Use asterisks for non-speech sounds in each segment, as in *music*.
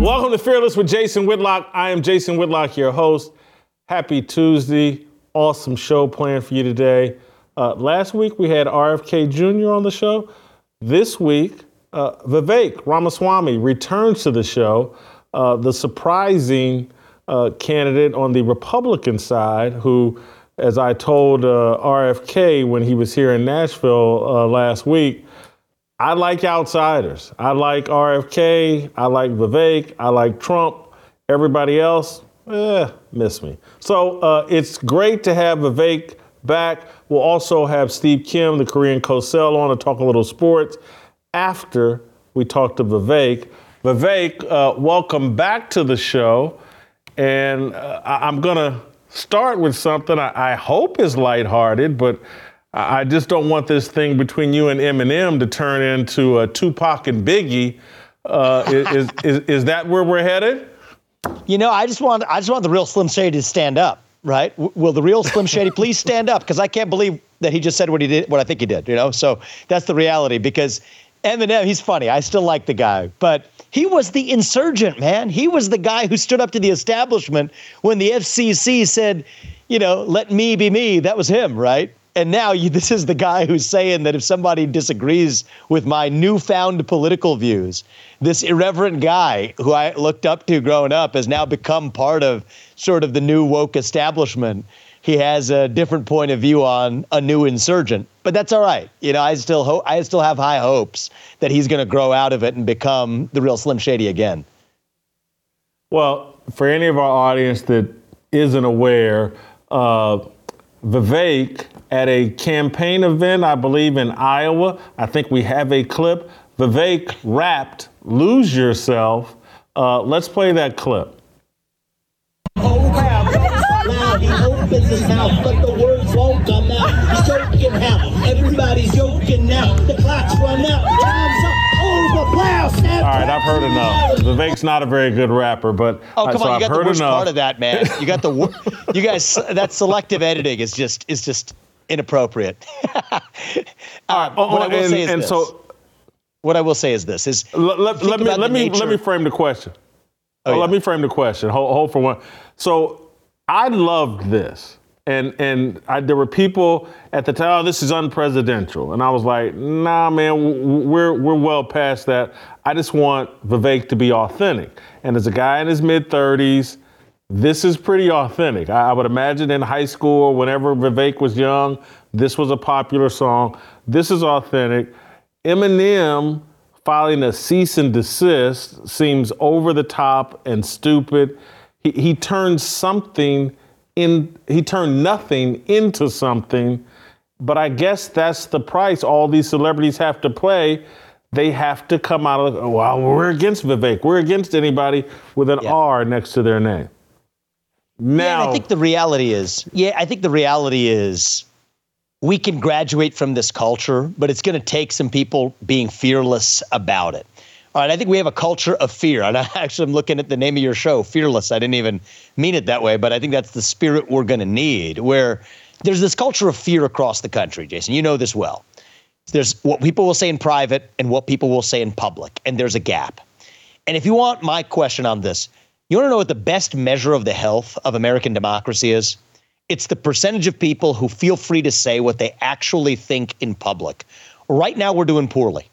Welcome, to Fearless with Jason Whitlock. I am Jason Whitlock, your host. Happy Tuesday. Awesome show planned for you today. Uh, last week we had RFK Jr. on the show. This week, uh, Vivek Ramaswamy returns to the show. Uh, the surprising uh, candidate on the Republican side, who, as I told uh, RFK when he was here in Nashville uh, last week, I like outsiders. I like RFK. I like Vivek. I like Trump. Everybody else, eh, miss me. So uh, it's great to have Vivek back. We'll also have Steve Kim, the Korean Cosell, on to talk a little sports after we talk to Vivek. Vivek, uh, welcome back to the show. And uh, I- I'm going to start with something I, I hope is lighthearted, but I just don't want this thing between you and Eminem to turn into a Tupac and Biggie. Uh, is, is, is that where we're headed? You know, I just want I just want the real Slim Shady to stand up, right? W- will the real Slim Shady please stand up? Because I can't believe that he just said what he did, what I think he did. You know, so that's the reality. Because Eminem, he's funny. I still like the guy, but he was the insurgent, man. He was the guy who stood up to the establishment when the FCC said, you know, let me be me. That was him, right? And now you, this is the guy who's saying that if somebody disagrees with my newfound political views, this irreverent guy who I looked up to growing up has now become part of sort of the new woke establishment. He has a different point of view on a new insurgent, but that's all right. You know, I still hope I still have high hopes that he's going to grow out of it and become the real Slim Shady again. Well, for any of our audience that isn't aware, uh, Vivek at a campaign event, I believe in Iowa, I think we have a clip. Vivek rapped Lose Yourself. Uh, let's play that clip. whole crowd loud. He opens his mouth, but the words won't come out. He's joking how everybody's joking now. The clock's run out. Time's up. Over. Plow. Snap. All right, I've heard enough. Vivek's not a very good rapper, but Oh uh, come so on, I've you got the worst enough. part of that, man. You got the wor- *laughs* you guys that selective editing is just is just inappropriate. *laughs* Um, Oh, what I will and, say is this. so what I will say is this: is let, let, let me let me let me frame the question. Oh, Oh, Let me frame the question. Hold, hold for one. So I loved this, and and I, there were people at the time. Oh, this is unpresidential, and I was like, Nah, man, we're we're well past that. I just want Vivek to be authentic. And as a guy in his mid 30s, this is pretty authentic. I, I would imagine in high school or whenever Vivek was young, this was a popular song. This is authentic. Eminem filing a cease and desist seems over the top and stupid. He, he turned something in, he turned nothing into something. But I guess that's the price all these celebrities have to play. They have to come out of, well, we're against Vivek. We're against anybody with an Yeah. R next to their name. Yeah, and I think the reality is, yeah, I think the reality is we can graduate from this culture, but it's going to take some people being fearless about it. All right, I think we have a culture of fear. And I *laughs* actually am looking at the name of your show, Fearless. I didn't even mean it that way, but I think that's the spirit we're going to need, where there's this culture of fear across the country, Jason. You know this well. There's what people will say in private and what people will say in public, and there's a gap. And if you want my question on this, you want to know what the best measure of the health of American democracy is? It's the percentage of people who feel free to say what they actually think in public. Right now, we're doing poorly.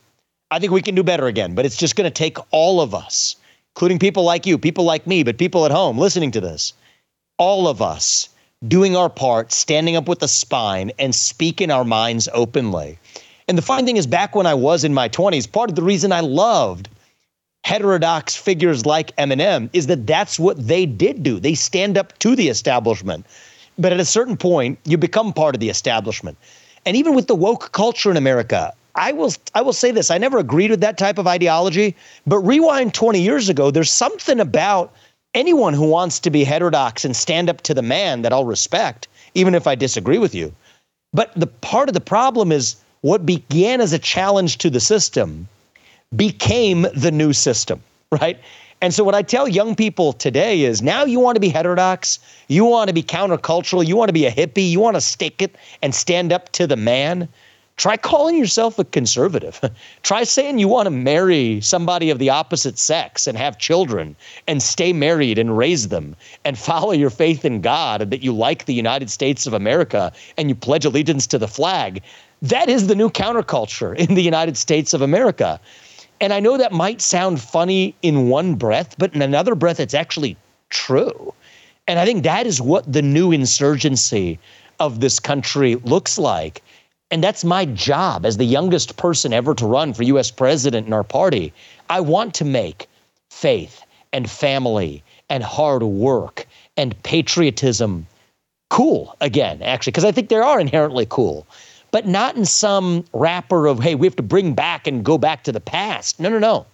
I think we can do better again, but it's just going to take all of us, including people like you, people like me, but people at home listening to this, all of us doing our part, standing up with a spine and speaking our minds openly. And the fine thing is, back when I was in my 20s, part of the reason I loved heterodox figures like Eminem is that that's what they did do. They stand up to the establishment. But at a certain point, you become part of the establishment. And even with the woke culture in America, I will I will say this, I never agreed with that type of ideology, but rewind 20 years ago, there's something about anyone who wants to be heterodox and stand up to the man that I'll respect, even if I disagree with you. But the part of the problem is what began as a challenge to the system became the new system, right? And so, what I tell young people today is now you want to be heterodox, you want to be countercultural, you want to be a hippie, you want to stick it and stand up to the man. Try calling yourself a conservative. *laughs* Try saying you want to marry somebody of the opposite sex and have children and stay married and raise them and follow your faith in God and that you like the United States of America and you pledge allegiance to the flag. That is the new counterculture in the United States of America. And I know that might sound funny in one breath, but in another breath, it's actually true. And I think that is what the new insurgency of this country looks like. And that's my job as the youngest person ever to run for US president in our party. I want to make faith and family and hard work and patriotism cool again, actually, because I think they are inherently cool, but not in some wrapper of, hey, we have to bring back and go back to the past. No, no, no.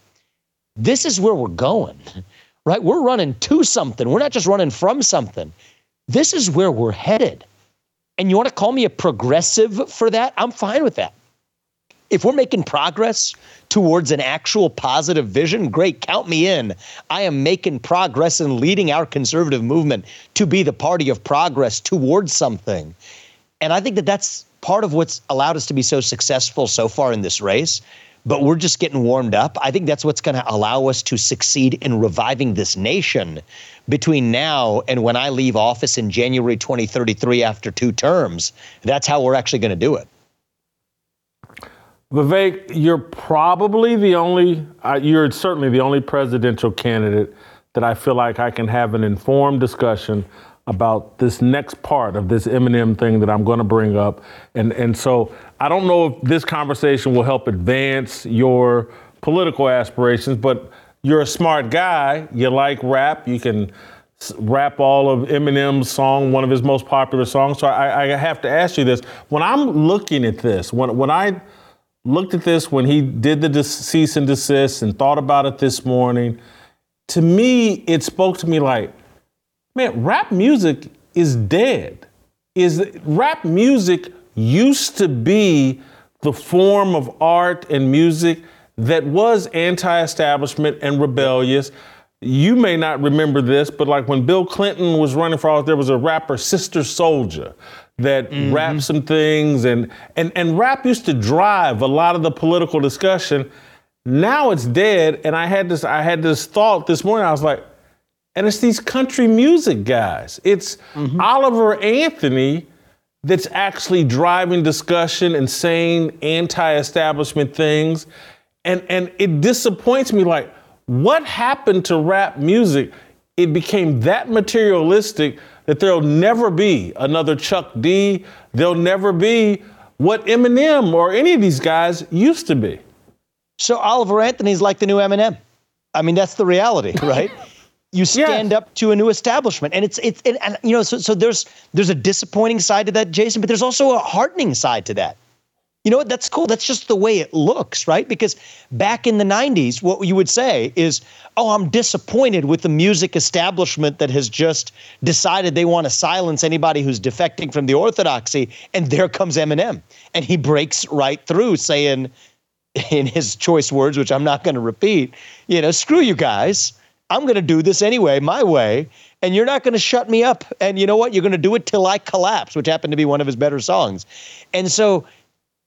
This is where we're going, *laughs* right? We're running to something. We're not just running from something. This is where we're headed and you want to call me a progressive for that, I'm fine with that. If we're making progress towards an actual positive vision, great, count me in. I am making progress and leading our conservative movement to be the party of progress towards something. And I think that that's part of what's allowed us to be so successful so far in this race but we're just getting warmed up. I think that's what's going to allow us to succeed in reviving this nation between now and when I leave office in January 2033 after two terms. That's how we're actually going to do it. Vivek, you're probably the only, uh, you're certainly the only presidential candidate that I feel like I can have an informed discussion about this next part of this Eminem thing that I'm going to bring up. And, and so I don't know if this conversation will help advance your political aspirations, but you're a smart guy. You like rap. You can rap all of Eminem's song, one of his most popular songs. So I, I have to ask you this. When I'm looking at this, when, when I looked at this, when he did the cease and desist and thought about it this morning, to me, it spoke to me like, man, rap music is dead. Is rap music used to be the form of art and music that was anti-establishment and rebellious. You may not remember this, but like when Bill Clinton was running for office, there was a rapper, Sister Souljah, that mm-hmm. rapped some things, and and and rap used to drive a lot of the political discussion. Now it's dead, and I had this I had this thought this morning. I was like, and it's these country music guys. It's mm-hmm. Oliver Anthony that's actually driving discussion and saying anti-establishment things. And and it disappoints me like what happened to rap music? It became that materialistic that there'll never be another Chuck D. There'll never be what Eminem or any of these guys used to be. So Oliver Anthony's like the new Eminem. I mean, that's the reality, *laughs* right? You stand yes. up to a new establishment. And it's it's and, and, you know so so there's there's a disappointing side to that jason but there's also a heartening side to that. You know what? That's cool. That's just the way it looks right? Because back in the 90s what you would say is oh i'm disappointed with the music establishment that has just decided they want to silence anybody who's defecting from the orthodoxy and there comes eminem. And he breaks right through saying in his choice words which i'm not going to repeat you know screw you guys I'm going to do this anyway, my way, and you're not going to shut me up. And you know what? You're going to do it till I collapse, which happened to be one of his better songs. And so,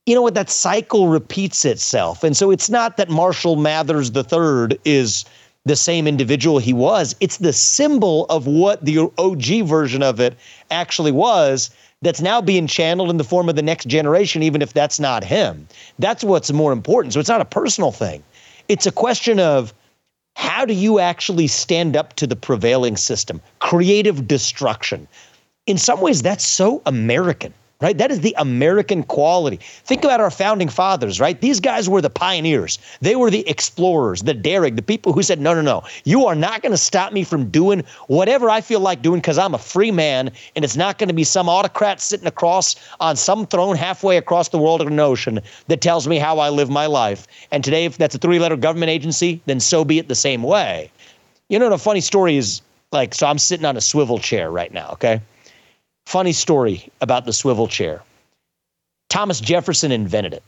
you know what? That cycle repeats itself. And so it's not that Marshall Mathers III is the same individual he was. It's the symbol of what the OG version of it actually was. that's now being channeled in the form of the next generation, even if that's not him. That's what's more important. So it's not a personal thing. It's a question of how do you actually stand up to the prevailing system? Creative destruction. In some ways, that's so American right? That is the American quality. Think about our founding fathers, right? These guys were the pioneers. They were the explorers, the daring, the people who said, no, no, no, you are not going to stop me from doing whatever I feel like doing because I'm a free man and it's not going to be some autocrat sitting across on some throne halfway across the world or an ocean that tells me how I live my life. And today, if that's a three letter government agency, then so be it the same way. You know, the funny story is like, so I'm sitting on a swivel chair right now, okay? Funny story about the swivel chair. Thomas Jefferson invented it.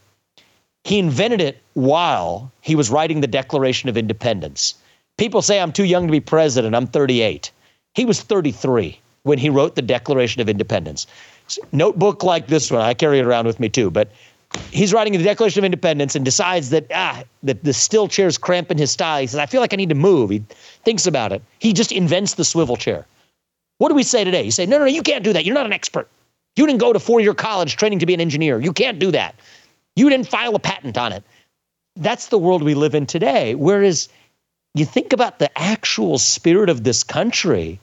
He invented it while he was writing the Declaration of Independence. People say I'm too young to be president. I'm 38. He was 33 when he wrote the Declaration of Independence. Notebook like this one, I carry it around with me too, but he's writing the Declaration of Independence and decides that ah that the still chair is cramping his style. He says, I feel like I need to move. He thinks about it. He just invents the swivel chair. What do we say today? You say, no, no, no, you can't do that. You're not an expert. You didn't go to four year college training to be an engineer. You can't do that. You didn't file a patent on it. That's the world we live in today. Whereas you think about the actual spirit of this country,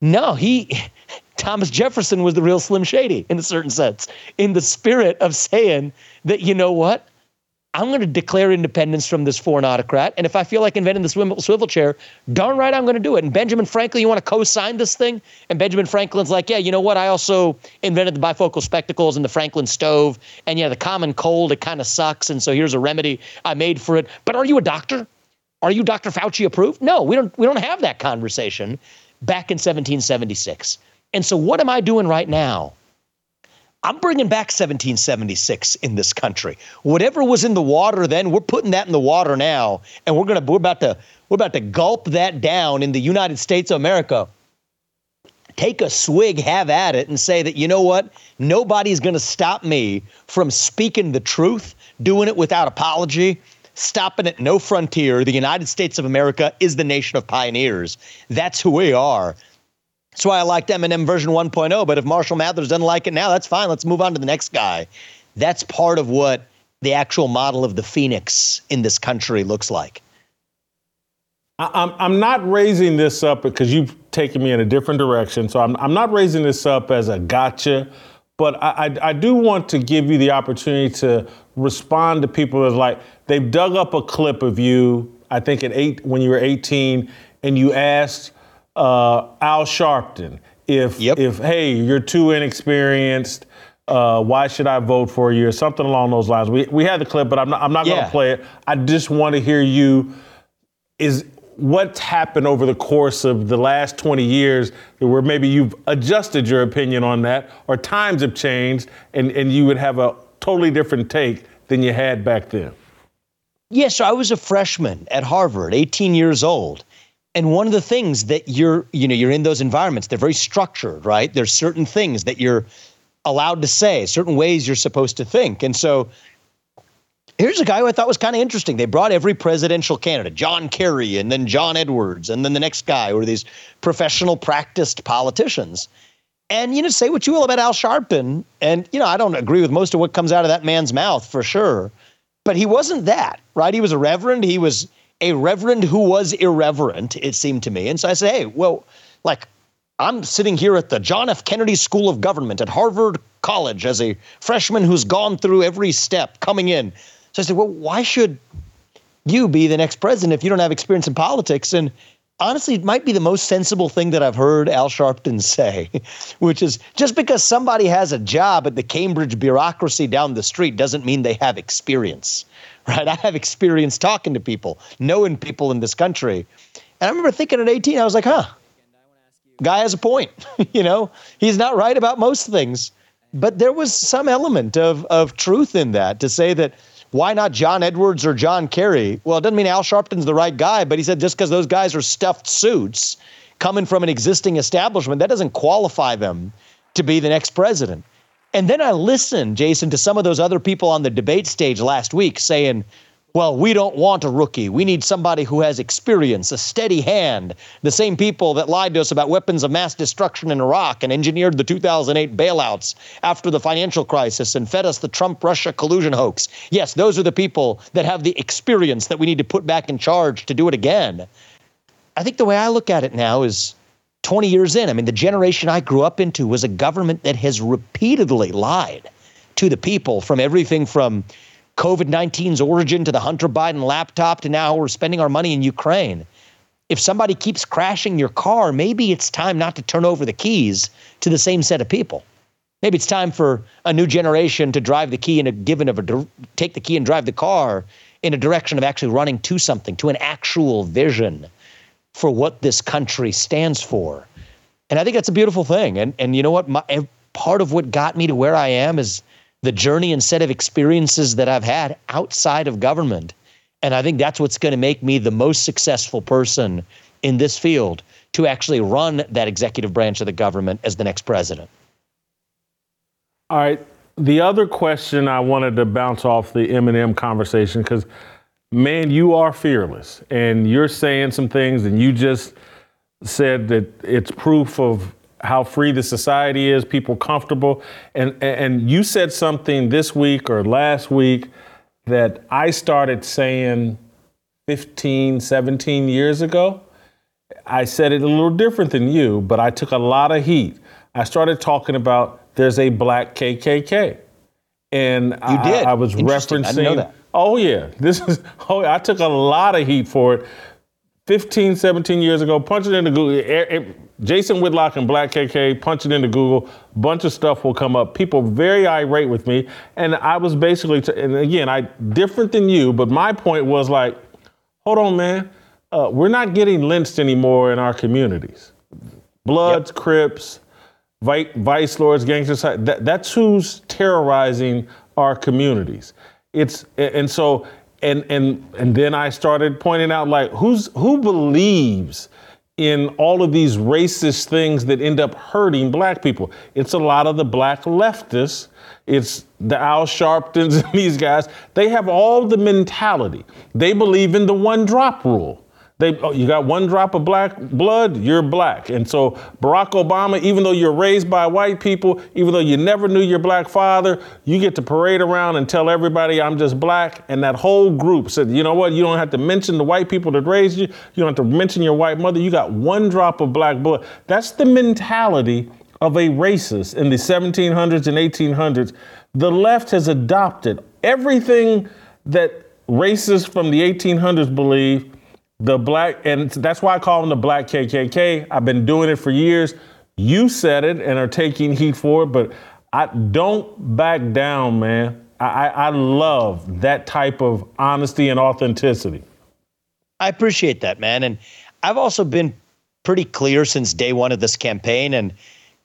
no, he, *laughs* Thomas Jefferson was the real Slim Shady in a certain sense, in the spirit of saying that, you know what? I'm going to declare independence from this foreign autocrat. And if I feel like inventing the swivel chair, darn right I'm going to do it. And Benjamin Franklin, you want to co sign this thing? And Benjamin Franklin's like, yeah, you know what? I also invented the bifocal spectacles and the Franklin stove. And yeah, the common cold, it kind of sucks. And so here's a remedy I made for it. But are you a doctor? Are you Dr. Fauci approved? No, we don't, we don't have that conversation back in 1776. And so what am I doing right now? I'm bringing back 1776 in this country. Whatever was in the water then, we're putting that in the water now, and we're gonna we're about to we're about to gulp that down in the United States of America. Take a swig, have at it, and say that you know what? Nobody's gonna stop me from speaking the truth, doing it without apology, stopping at no frontier. The United States of America is the nation of pioneers. That's who we are. That's why I liked Eminem version 1.0. But if Marshall Mathers doesn't like it now, that's fine. Let's move on to the next guy. That's part of what the actual model of the phoenix in this country looks like. I'm, I'm not raising this up because you've taken me in a different direction. So I'm, I'm not raising this up as a gotcha, but I, I, I do want to give you the opportunity to respond to people that like they've dug up a clip of you, I think at eight when you were 18, and you asked uh, Al Sharpton. If yep. if hey, you're too inexperienced. Uh, why should I vote for you? Or something along those lines. We we had the clip, but I'm not I'm not yeah. going to play it. I just want to hear you. Is what's happened over the course of the last 20 years where maybe you've adjusted your opinion on that or times have changed and, and you would have a totally different take than you had back then? Yes, yeah, so I was a freshman at Harvard, 18 years old and one of the things that you're you know you're in those environments they're very structured right? There's certain things that you're allowed to say certain ways you're supposed to think. And so here's a guy who i thought was kind of interesting. They brought every presidential candidate john kerry and then john edwards and then the next guy were these professional practiced politicians. And you know say what you will about al sharpton and you know i don't agree with most of what comes out of that man's mouth for sure. But he wasn't that right? He was a reverend. He was a reverend who was irreverent, it seemed to me. And so I said, hey, well, like, I'm sitting here at the John F. Kennedy School of Government at Harvard College as a freshman who's gone through every step coming in. So I said, well, why should you be the next president if you don't have experience in politics? And honestly, it might be the most sensible thing that I've heard Al Sharpton say, *laughs* which is just because somebody has a job at the Cambridge bureaucracy down the street doesn't mean they have experience *laughs* right? I have experience talking to people, knowing people in this country. And I remember thinking at 18, I was like, huh, guy has a point. *laughs* you know, he's not right about most things. But there was some element of, of truth in that to say that why not John Edwards or John Kerry? Well, it doesn't mean Al Sharpton's the right guy, but he said just because those guys are stuffed suits coming from an existing establishment, that doesn't qualify them to be the next president. And then I listened, Jason, to some of those other people on the debate stage last week saying, well, we don't want a rookie. We need somebody who has experience, a steady hand. The same people that lied to us about weapons of mass destruction in Iraq and engineered the 2008 bailouts after the financial crisis and fed us the Trump Russia collusion hoax. Yes, those are the people that have the experience that we need to put back in charge to do it again. I think the way I look at it now is 20 years in. I mean, the generation I grew up into was a government that has repeatedly lied to the people from everything from COVID 19's origin to the Hunter Biden laptop to now we're spending our money in Ukraine. If somebody keeps crashing your car, maybe it's time not to turn over the keys to the same set of people. Maybe it's time for a new generation to drive the key in a given of a take the key and drive the car in a direction of actually running to something, to an actual vision for what this country stands for. And I think that's a beautiful thing. And and you know what? My, part of what got me to where I am is the journey and set of experiences that I've had outside of government. And I think that's what's going to make me the most successful person in this field to actually run that executive branch of the government as the next president. All right. The other question I wanted to bounce off the Eminem conversation because, man, you are fearless and you're saying some things, and you just said that it's proof of how free the society is, people comfortable. And, and you said something this week or last week that I started saying 15, 17 years ago. I said it a little different than you, but I took a lot of heat. I started talking about there's a black KKK. And you I, did. I was referencing. I oh, yeah. This is, *laughs* oh, I took a lot of heat for it 15, 17 years ago, punch it into Google. Jason Whitlock and Black KKK, punch it into Google. Bunch of stuff will come up. People very irate with me, and I was basically, t- and again, I different than you, but my point was like, hold on, man, uh, we're not getting lynched anymore in our communities. Bloods, yep. Crips, Vice Lords, gangsters. That, that's who's terrorizing our communities. It's and so and and and then I started pointing out like who's who believes in all of these racist things that end up hurting black people. It's a lot of the black leftists. It's the Al Sharptons *laughs* and these guys. They have all the mentality. They believe in the one drop rule. They, oh, you got one drop of black blood, you're black. And so Barack Obama, even though you're raised by white people, even though you never knew your black father, you get to parade around and tell everybody I'm just black. And that whole group said, you know what? You don't have to mention the white people that raised you. You don't have to mention your white mother. You got one drop of black blood. That's the mentality of a racist in the 1700s and 1800s. The left has adopted everything that racists from the 1800s believe the black, and that's why I call them the black KKK. I've been doing it for years. You said it and are taking heat for it, but I don't back down, man. I, I love that type of honesty and authenticity. I appreciate that, man. And I've also been pretty clear since day one of this campaign. And,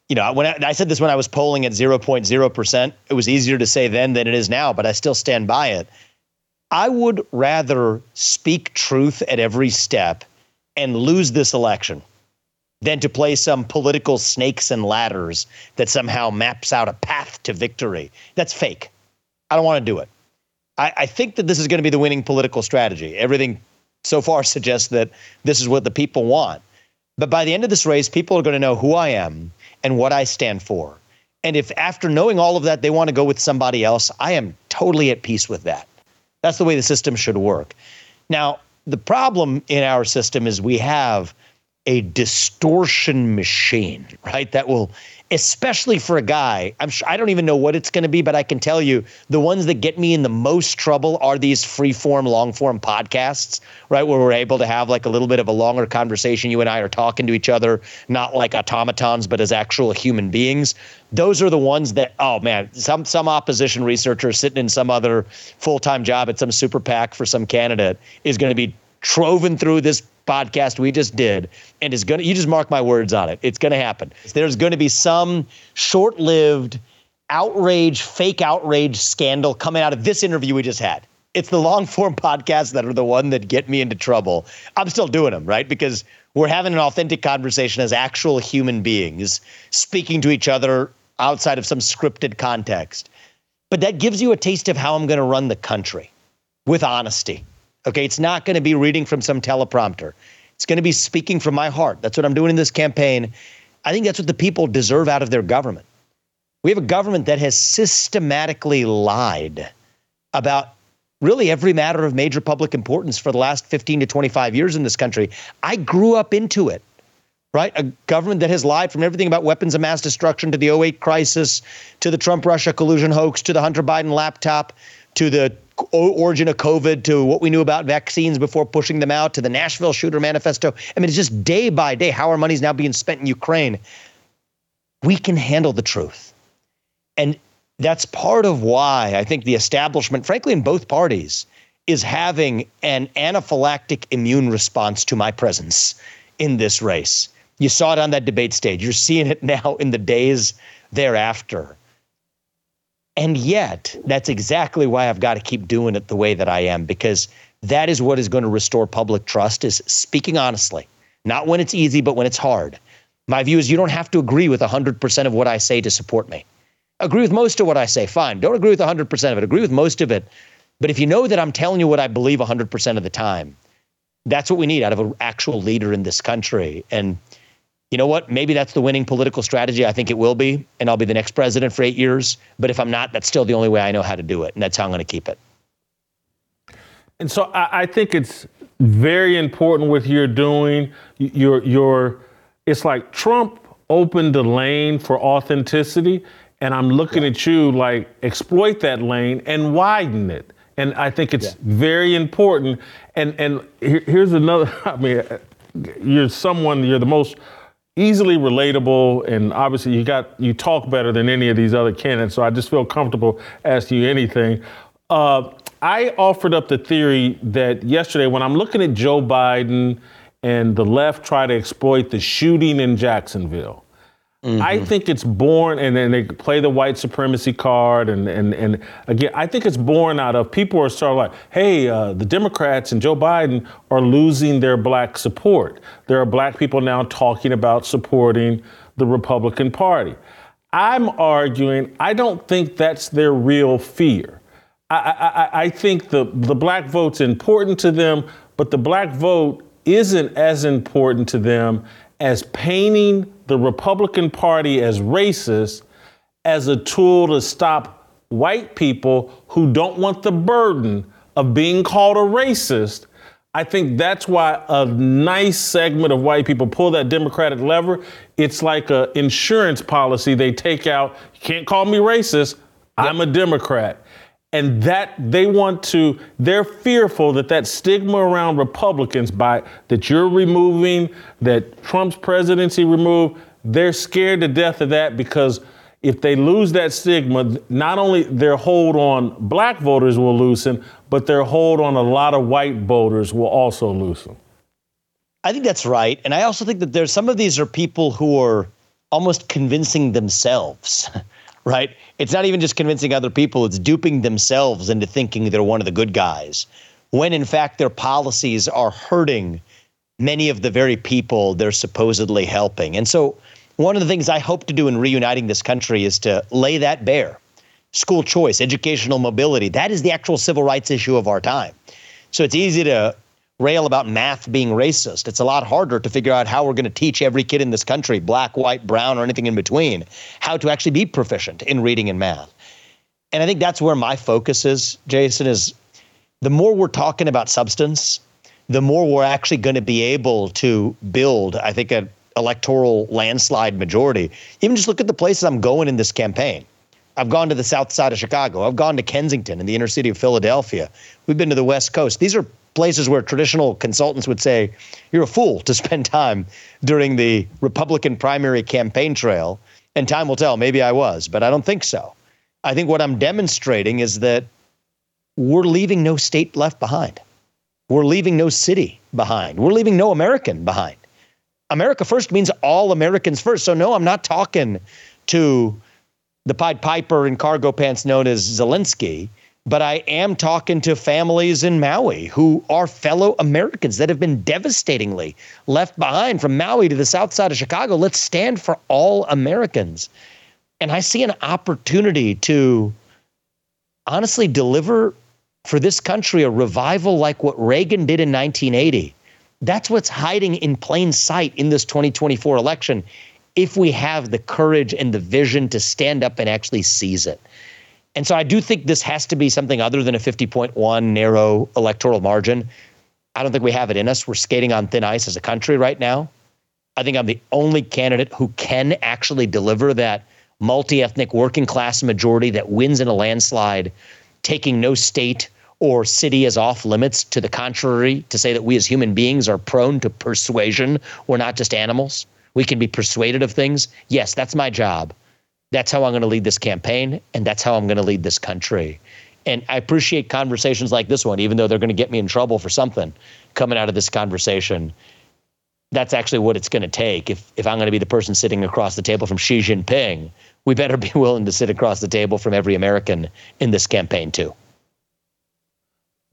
you know, when I, I said this when I was polling at 0.0%, it was easier to say then than it is now, but I still stand by it. I would rather speak truth at every step and lose this election than to play some political snakes and ladders that somehow maps out a path to victory. That's fake. I don't want to do it. I, I think that this is going to be the winning political strategy. Everything so far *laughs* suggests that this is what the people want. But by the end of this race, people are going to know who I am and what I stand for. And if after knowing all of that, they want to go with somebody else, I am totally at peace with that. That's the way the system should work. Now, the problem in our system is we have a distortion machine, right? That will, especially for a guy, I'm sure, I don't even know what it's going to be, but I can tell you the ones that get me in the most trouble are these free form, long form podcasts, right? Where we're able to have like a little bit of a longer conversation. You and I are talking to each other, not like automatons, but as actual human beings. Those are the ones that, oh man, some some opposition researcher sitting in some other full time job at some super PAC for some candidate is going to be troven through this podcast we just did and is going to, you just mark my words on it. It's to happen. There's to be some short lived outrage, fake outrage scandal coming out of this interview we just had. It's the long form *laughs* podcasts that are the one that get me into trouble. I'm still doing them, right? Because we're having an authentic conversation as actual human beings speaking to each other outside of some scripted context. But that gives you a taste of how I'm going to run the country with honesty. Okay, it's not going to be reading from some teleprompter. It's going to be speaking from my heart. That's what I'm doing in this campaign. I think that's what the people deserve out of their government. We have a government that has systematically lied about really every matter of major public importance for the last 15 to 25 years in this country. I grew up into it, right? A government that has lied from everything about weapons of mass destruction to the 08 crisis, to the Trump Russia collusion hoax, to the Hunter Biden laptop, to the origin of COVID, to what we knew about vaccines before pushing them out, to the Nashville shooter manifesto. I mean, it's just day by day how our money is now being spent in Ukraine. We can handle the truth. And that's part of why I think the establishment, frankly, in both parties, is having an anaphylactic immune response to my presence in this race. You saw it on that debate stage. You're seeing it *laughs* now in the days thereafter. And yet, that's exactly why I've got to keep doing it the way that I am, because that is what is going to restore public trust is speaking honestly, not when it's easy, but when it's hard. My view is you don't have to agree with 100% of what I say to support me. Agree with most of what I say, fine. Don't agree with 100% of it. Agree with most of it. But if you know that I'm telling you what I believe 100% of the time, that's what we need out of an actual leader in this country. And you know what? Maybe that's the winning political strategy. I think it will be. And I'll be the next president for eight years. But if I'm not, that's still the only way I know how to do it. And that's how I'm going to keep it. And so I, I think it's very important what you're doing. You're, you're, it's like Trump opened the lane for authenticity. And I'm looking yeah. at you like exploit that lane and widen it. And I think it's yeah. very important. And and here, here's another. *laughs* I mean, you're someone. You're the most easily relatable, and obviously you got you talk better than any of these other candidates. So I just feel comfortable asking you anything. Uh, I offered up the theory that yesterday, when I'm looking at Joe Biden and the left try to exploit the shooting in Jacksonville, Mm-hmm. I think it's born, and then they play the white supremacy card, and and and again, I think it's born out of people are sort of like, hey, uh, the Democrats and Joe Biden are losing their black support. There are black people now talking about supporting the Republican Party. I'm arguing, I don't think that's their real fear. I, I, I think the the black vote's important to them, but the black vote isn't as important to them as painting the Republican Party as racist as a tool to stop white people who don't want the burden of being called a racist. I think that's why a nice segment of white people pull that Democratic lever. It's like an insurance policy they take out. You can't call me racist. I'm a Democrat and that they want to they're fearful that that stigma around republicans by that you're removing that trump's presidency removed they're scared to death of that because if they lose that stigma not only their hold on black voters will loosen but their hold on a lot of white voters will also loosen. I think that's right and i also think that there's some of these are people who are almost convincing themselves *laughs* right? It's not even just convincing other people, it's duping themselves into thinking they're one of the good guys, when in fact their policies are hurting many of the very people they're supposedly helping. And so, one of the things I hope to do in reuniting this country is to lay that bare. School choice, educational mobility, that is the actual civil rights issue of our time. So it's easy to rail about math being racist. It's a lot harder to figure out how we're going to teach every kid in this country, black, white, brown, or anything in between, how to actually be proficient in reading and math. And I think that's where my focus is, Jason, is the more we're talking about substance, the more we're actually going to be able to build, I think, an electoral landslide majority. Even just look at the places I'm going in this campaign. I've gone to the south side of Chicago. I've gone to Kensington in the inner city of Philadelphia. We've been to the West Coast. These are places where traditional consultants would say, you're a fool to *laughs* spend time during the Republican primary campaign trail. And time will tell. Maybe I was, but I don't think so. I think what I'm demonstrating is that we're leaving no state left behind. We're leaving no city behind. We're leaving no American behind. America first means all Americans first. So, no, I'm not talking to the Pied Piper in cargo pants known as Zelensky but I am talking to families in Maui who are fellow Americans that have been devastatingly left behind from Maui to the south side of Chicago. Let's stand for all Americans. And I see an opportunity to honestly deliver for this country a revival like what Reagan did in 1980. That's what's hiding in plain sight in this 2024 election if we have the courage and the vision to stand up and actually seize it. And so I do think this has to be something other than a 50.1 narrow electoral margin. I don't think we have it in us. We're skating on thin ice as a country right now. I think I'm the only candidate who can actually deliver that multi ethnic working class majority that wins in a landslide, taking no state or city as off limits. To the contrary, to say that we as human beings are prone to persuasion, we're not just animals. We can be persuaded of things. Yes, that's my job. That's how I'm going to lead this campaign, and that's how I'm going to lead this country. And I appreciate conversations like this one, even though they're going to get me in trouble for something coming out of this conversation. That's actually what it's going to take. If, if I'm going to be the person sitting across the table from Xi Jinping, we better *laughs* be willing to sit across the table from every American in this campaign, too.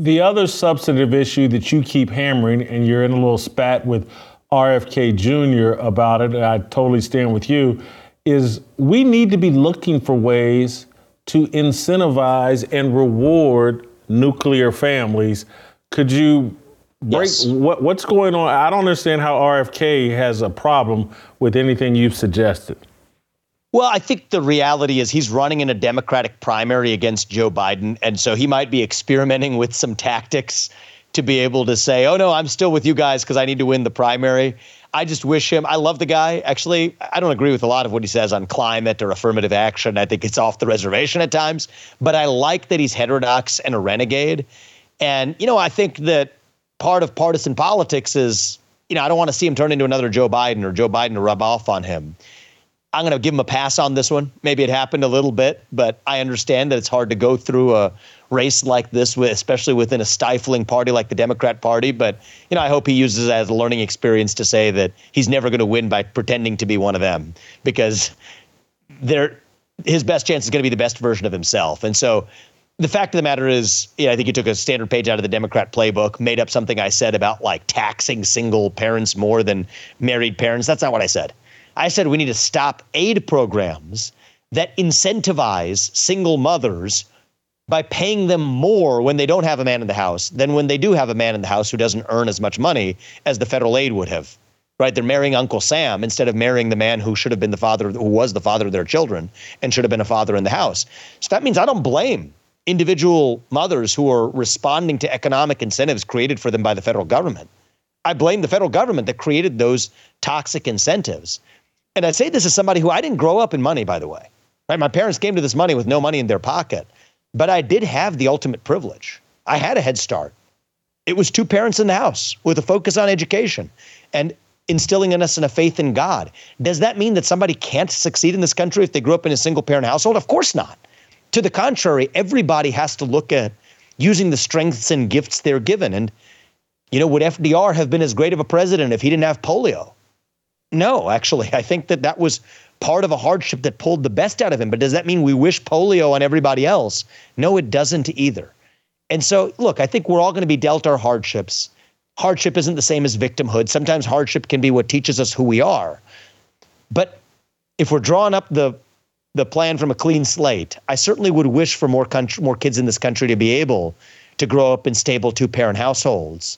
The other substantive issue that you keep hammering, and you're in a little spat with RFK Jr. about it, I totally stand with you, is we need to be looking for ways to incentivize and reward nuclear families. Could you break yes. what, what's going on? I don't understand how RFK has a problem with anything you've suggested. Well, I think the reality is he's running in a Democratic primary against Joe Biden. And so he might be experimenting with some tactics to be able to say, oh, no, I'm still with you guys because I need to win the primary. I just wish him, I love the guy. Actually, I don't agree with a lot of what he says on climate or affirmative action. I think it's off the reservation at times, but I like that he's heterodox and a renegade. And, you know, I think that part of partisan politics is, you know, I don't want to see him turn into another Joe Biden or Joe Biden to rub off on him. I'm going to give him a pass on this one. Maybe it happened a little bit, but I understand that it's hard to go through a race like this, with, especially within a stifling party like the Democrat Party. But you know, I hope he uses it as a learning experience to say that he's never going to win by pretending to be one of them, because there, his best chance is going to be the best version of himself. And so, the fact of the matter is, yeah, I think he took a standard page out of the Democrat playbook, made up something I said about like taxing single parents more than married parents. That's not what I said. I said we need to stop aid programs that incentivize single mothers by paying them more when they don't have a man in the house than when they do have a man in the house who doesn't earn as much money as the federal aid would have. Right? They're marrying Uncle Sam instead of marrying the man who should have been the father, who was the father of their children and should have been a father in the house. So that means I don't blame individual mothers who are responding to economic incentives created for them by the federal government. I blame the federal government that created those toxic incentives. And I say this as somebody who I didn't grow up in money, by the way. Right? My parents came to this money with no money in their pocket, but I did have the ultimate privilege. I had a head start. It was two parents in the house with a focus on education and instilling in us in a faith in God. Does that mean that somebody can't succeed in this country if they grew up in a single parent household? Of course not. To the contrary, everybody has to look at using the strengths and gifts they're given. And, you know, would FDR have been as great of a president if he didn't have polio? No, actually, I think that that was part of a hardship that pulled the best out of him. But does that mean we wish polio on everybody else? No, it doesn't either. And so, look, I think we're all going to be dealt our hardships. Hardship isn't the same as victimhood. Sometimes hardship can be what teaches us who we are. But if we're drawing up the the plan from a clean slate, I certainly would wish for more country, more kids in this country to be able to grow up in stable two-parent households.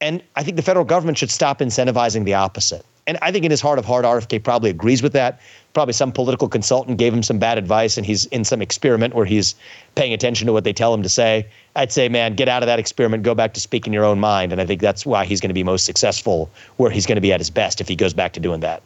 And I think the federal government should stop incentivizing the opposite and I think in his heart of heart, RFK probably agrees with that. Probably some political consultant gave him some bad advice, and he's in some experiment where he's paying attention to what they tell him to say. I'd say, man, get out of that experiment, go back to speaking your own mind. And I think that's why he's going to be most successful, where he's going to be at his best if he goes back to doing that.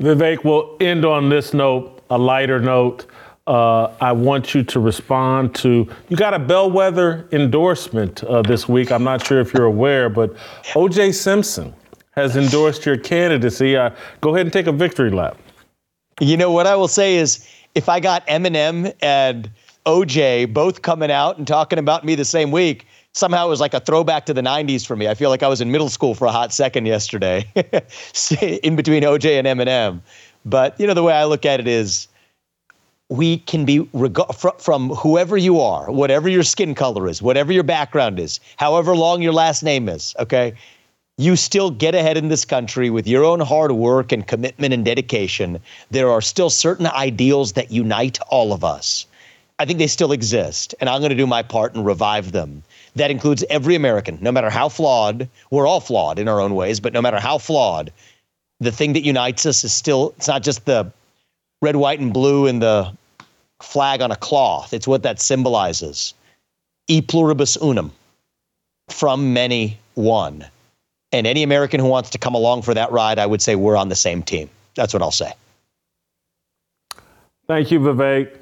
Vivek, we'll end on this note, a lighter note. Uh, I want you to respond to. You got a bellwether endorsement uh, this week. I'm not sure if you're aware, but O.J. Simpson has endorsed your candidacy. Uh, go ahead and take a victory lap. You know what I will say is, if I got Eminem and OJ both coming out and talking about me the same week, somehow it was like a throwback to the 90s for me. I feel like I was in middle school for a hot second yesterday, *laughs* in between OJ and Eminem. But you know the way I look at it is, we can be reg- from whoever you are, whatever your skin color is, whatever your background is, however long your last name is. Okay, you still get ahead in this country with your own hard work and commitment and dedication. There are still certain ideals that unite all of us. I think they still exist, and I'm going to do my part and revive them. That includes every American, no matter how flawed. We're all flawed in our own ways, but no matter how flawed, the thing that unites us is still, it's not just the red, white, and blue and the flag on a cloth. It's what that symbolizes. E pluribus unum, from many, one. And any American who wants to come along for that ride, I would say we're on the same team. That's what I'll say. Thank you, Vivek.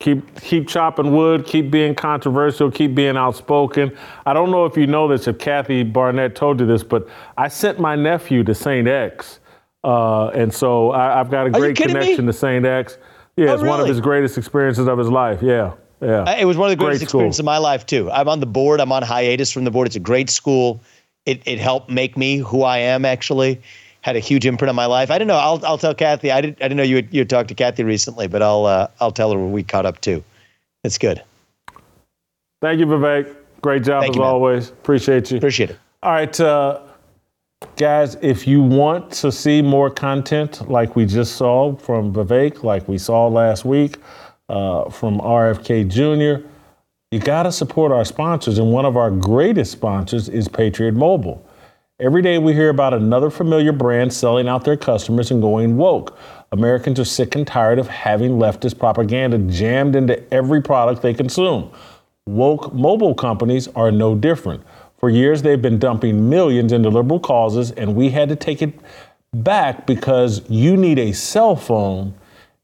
Keep keep chopping wood, keep being controversial, keep being outspoken. I don't know if you know this, if Kathy Barnett told you this, but I sent my nephew to St. X. Uh, and so I, have got a great connection me? to St. X. Yeah, oh, it's really? one of his greatest experiences of his life. Yeah. Yeah. Uh, it was one of the greatest great experiences of my life too. I'm on the board. I'm on hiatus from the board. It's a great school. It it helped make me who I am actually had a huge imprint on my life. I don't know. I'll I'll tell Kathy. I didn't I didn't know you had, you had talked to Kathy recently, but I'll uh, I'll tell her when we caught up too. It's good. Thank you, Vivek. Great job Thank as you, always. Appreciate you. Appreciate it. All right, uh, guys. If you want to see more content like we just saw from Vivek, like we saw last week uh, from RFK Jr., you got to support our sponsors, and one of our greatest sponsors is Patriot Mobile. Every day we hear about another familiar brand selling out their customers and going woke. Americans are sick and tired of having leftist propaganda jammed into every product they consume. Woke mobile companies are no different. For years, they've been dumping millions into liberal causes, and we had to take it back because you need a cell phone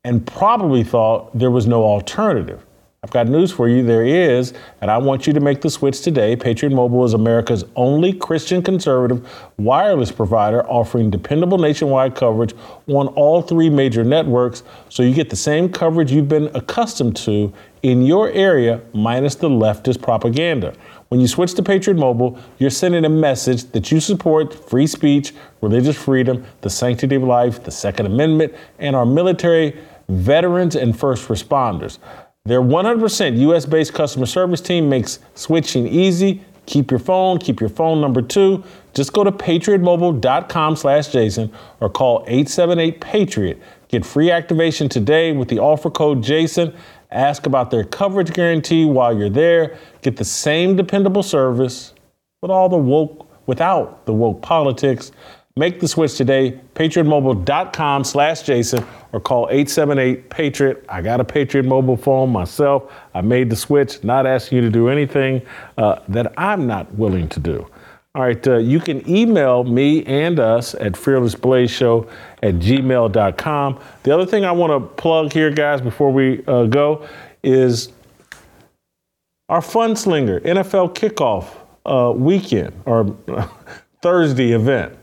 and probably thought there was no alternative. I've got news for you. There is, and I want you to make the switch today. Patriot Mobile is America's only Christian conservative wireless provider offering dependable nationwide coverage on all three major networks, so you get the same coverage you've been accustomed to in your area, minus the leftist propaganda. When you switch to Patriot Mobile, you're sending a message that you support free speech, religious freedom, the sanctity of life, the Second Amendment, and our military, veterans, and first responders. Their 100% US based customer service team makes switching easy. Keep your phone, keep your phone number too. Just go to patriotmobile.com slash Jason or call 878 Patriot. Get free activation today with the offer code Jason. Ask about their coverage guarantee while you're there. Get the same dependable service with all the woke without the woke politics. Make the switch today, patriotmobile.com slash Jason or call 878-PATRIOT. I got a Patriot mobile phone myself. I made the switch, not asking you to do anything uh, that I'm not willing to do. All right, uh, you can email me and us at fearlessblazeshow at gmail.com. The other thing I want to plug here, guys, before we uh, go is our Funslinger NFL kickoff uh, weekend or *laughs* Thursday event.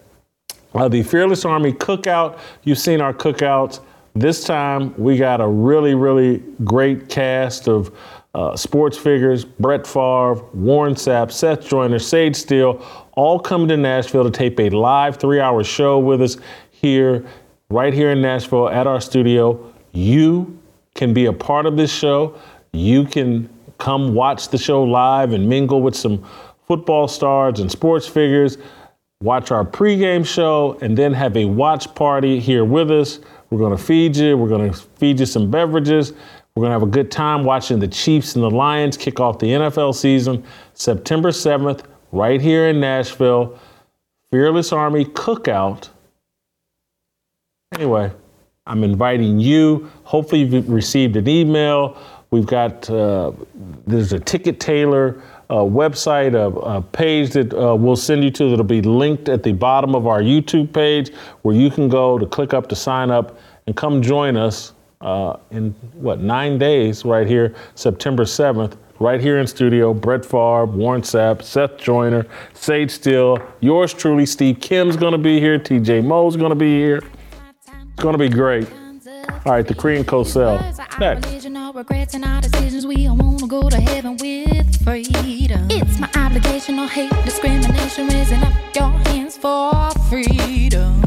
Uh, the Fearless Army Cookout. You've seen our cookouts. This time we got a really, really great cast of uh, sports figures Brett Favre, Warren Sapp, Seth Joyner, Sage Steele, all coming to Nashville to tape a live three hour show with us here, right here in Nashville at our studio. You can be a part of this show. You can come watch the show live and mingle with some football stars and sports figures watch our pregame show, and then have a watch party here with us. We're going to feed you. We're going to feed you some beverages. We're going to have a good time watching the Chiefs and the Lions kick off the NFL season September 7th, right here in Nashville. Fearless Army Cookout. Anyway, I'm inviting you. Hopefully, you've received an email. We've got, uh, there's a ticket tailor a website, a, a page that uh, we'll send you to that'll be linked at the bottom of our YouTube page where you can go to click up to sign up and come join us uh, in what, nine days right here, September 7th, right here in studio. Brett Favre, Warren Sapp, Seth Joyner, Sage Steele, yours truly, Steve Kim's to be here, TJ Moe's to be here. It's to be great. All right, the Korean Cosell. Next. It's my obligation, no hate, discrimination, raising up your hands for freedom.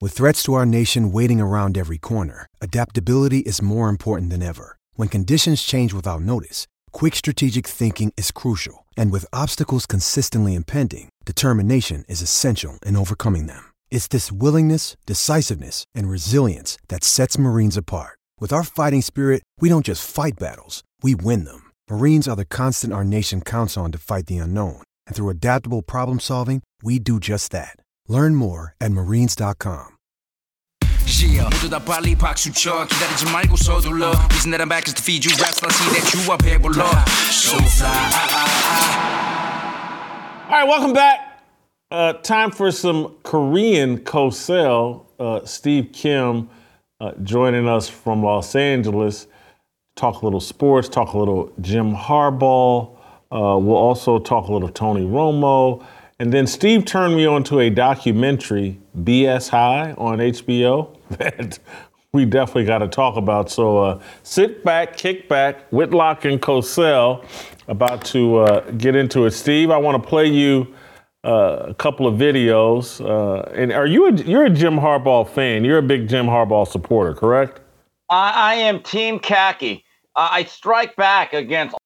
With threats to our nation waiting around every corner, adaptability is more important than ever. When conditions change without notice, quick strategic thinking is crucial. And with obstacles consistently impending, determination is essential in overcoming them. It's this willingness, decisiveness, and resilience that sets Marines apart. With our fighting spirit, we don't just fight battles, we win them. Marines are the constant our nation counts on to fight the unknown. And through adaptable problem solving, we do just that. Learn more at marines.com. Yeah, 모두 다 빨리 박수 쳐 기다리지 말고 서둘러 Isn't that I'm back just to feed you raps Let's see that you are 배불러 So fly All right, welcome back. uh, time for some Korean Cosell. Uh, Steve Kim uh, joining us from Los Angeles. Talk a little sports, talk a little Jim Harbaugh. Uh, we'll also talk a little Tony Romo. And then Steve turned me on to a documentary, BS High, on HBO *laughs* that we definitely got to talk about. So uh, sit back, kick back, Whitlock and Cosell about to uh, get into it. Steve, I want to play you uh, a couple of videos. Uh, and are you a, you're a Jim Harbaugh fan? You're a big Jim Harbaugh supporter, correct? I, I am Team Khaki. Uh, I strike back against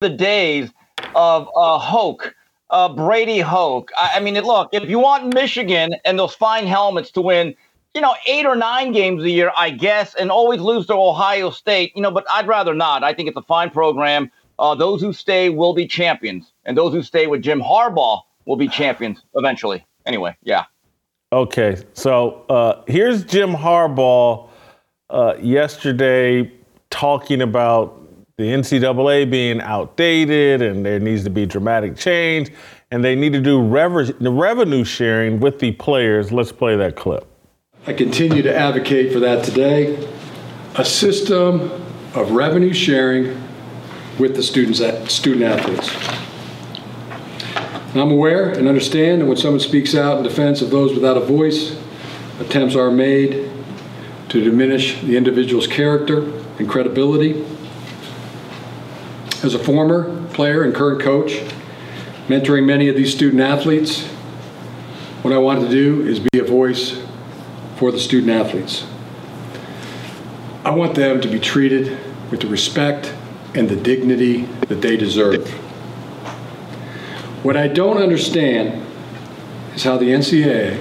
the days of uh, Hoke, uh, Brady Hoke. I, I mean, look, if you want Michigan and those fine helmets to win, you know, eight or nine games a year, I guess, and always lose to Ohio State, you know, but I'd rather not. I think it's a fine program. Uh, those who stay will be champions, and those who stay with Jim Harbaugh will be champions eventually. Anyway, yeah. Okay, so uh, here's Jim Harbaugh uh, yesterday talking about the NCAA being outdated and there needs to be dramatic change, and they need to do rever- the revenue sharing with the players. Let's play that clip. I continue to advocate for that today. A system of revenue sharing with the students, student athletes. I'm aware and understand that when someone speaks out in defense of those without a voice, attempts are made to diminish the individual's character and credibility. As a former player and current coach, mentoring many of these student athletes, what I want to do is be a voice for the student athletes. I want them to be treated with the respect and the dignity that they deserve. What I don't understand is how the NCAA,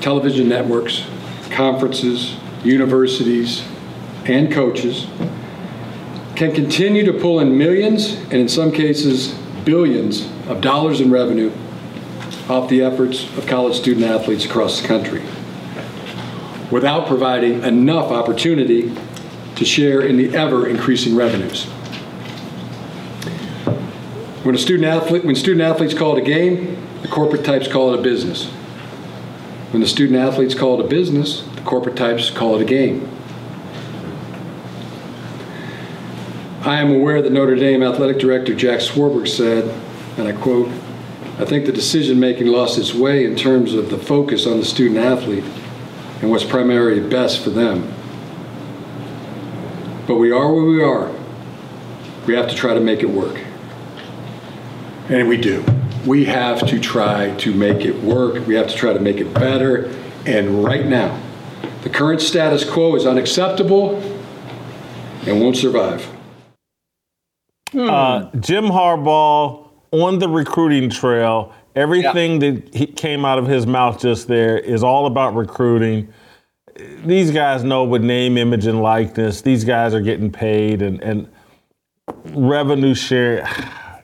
television networks, conferences, universities, and coaches can continue to pull in millions and in some cases billions of dollars in revenue off the efforts of college student athletes across the country without providing enough opportunity to share in the ever increasing revenues. When a student athlete, when student athletes call it a game, the corporate types call it a business. When the student athletes call it a business, the corporate types call it a game. I am aware that Notre Dame athletic director Jack Swarbrick said, and I quote, I think the decision making lost its way in terms of the focus on the student athlete and what's primarily best for them. But we are where we are. We have to try to make it work. And we do. We have to try to make it work. We have to try to make it better. And right now, the current status quo is unacceptable and won't survive. Uh, Jim Harbaugh on the recruiting trail. Everything that he came out of his mouth just there is all about recruiting. These guys know with name, image, and likeness. These guys are getting paid and, and revenue share.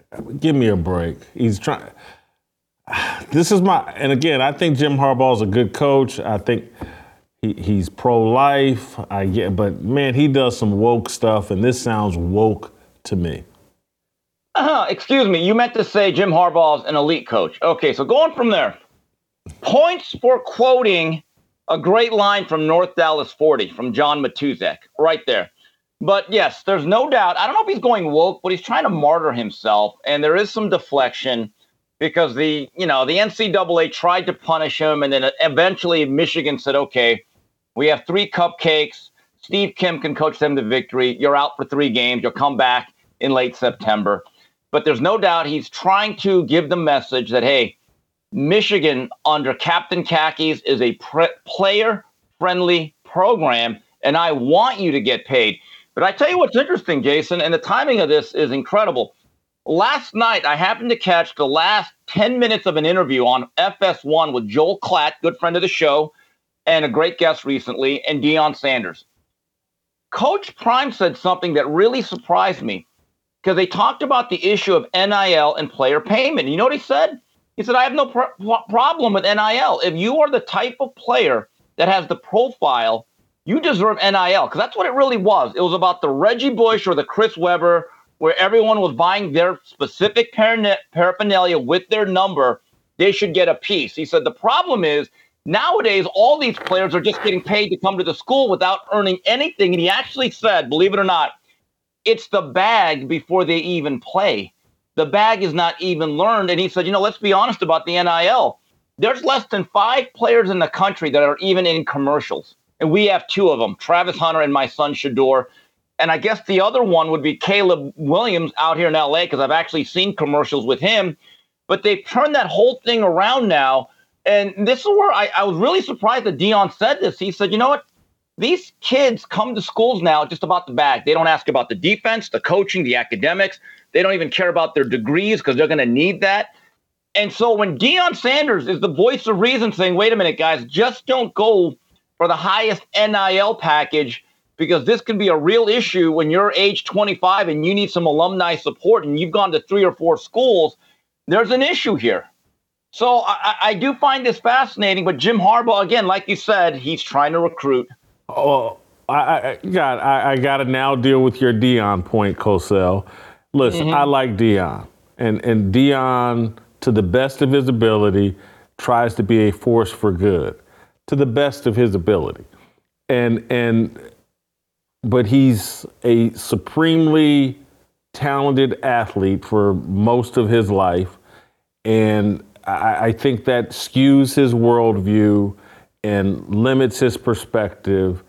*sighs* Give me a break. He's trying. *sighs* This is my and again, I think Jim Harbaugh is a good coach. I think he, he's pro-life. I get, but man, he does some woke stuff, and this sounds woke to me. Uh, excuse me, you meant to say Jim Harbaugh's an elite coach. Okay, so going from there. Points for quoting a great line from North Dallas 40 from John Matuszak, right there. But yes, there's no doubt. I don't know if he's going woke, but he's trying to martyr himself, and there is some deflection because the you know the NCAA tried to punish him, and then eventually Michigan said, "Okay, we have three cupcakes. Steve Kim can coach them to victory. You're out for three games. You'll come back in late September." But there's no doubt he's trying to give the message that hey, Michigan under Captain Khakis is a pre- player-friendly program, and I want you to get paid. But I tell you what's interesting, Jason, and the timing of this is incredible. Last night, I happened to catch the last 10 minutes of an interview on FS1 with Joel Klatt, good friend of the show, and a great guest recently, and Deion Sanders. Coach Prime said something that really surprised me because they talked about the issue of NIL and player payment. You know what he said? He said, I have no problem with NIL. If you are the type of player that has the profile, you deserve NIL because that's what it really was. It was about the Reggie Bush or the Chris Webber, where everyone was buying their specific paraphernalia with their number. They should get a piece. He said, the problem is nowadays all these players are just getting paid to come to the school without earning anything. And he actually said, believe it or not, it's the bag before they even play. The bag is not even learned. And he said, you know, let's be honest about the NIL. There's less than five players in the country that are even in commercials. And we have two of them, Travis Hunter and my son Shedeur. And I guess the other one would be Caleb Williams out here in LA because I've actually seen commercials with him. But they've turned that whole thing around now. And this is where I, I was really surprised that Deion said this. He said, you know what? These kids come to schools now just about the bag. They don't ask about the defense, the coaching, the academics. They don't even care about their degrees because they're going to need that. And so when Deion Sanders is the voice of reason saying, wait a minute, guys, just don't go for the highest NIL package because this can be a real issue when you're age 25 and you need some alumni support and you've gone to three or four schools. There's an issue here. So I, I do find this fascinating, but Jim Harbaugh, again, like you said, he's trying to recruit. Oh, I, I got I, I got to now deal with your Deion point, Cosell. Listen, mm-hmm. I like Deion, and and Deion, to the best of his ability, tries to be a force for good, to the best of his ability, and and but he's a supremely talented athlete for most of his life, and I, I think that skews his worldview and limits his perspective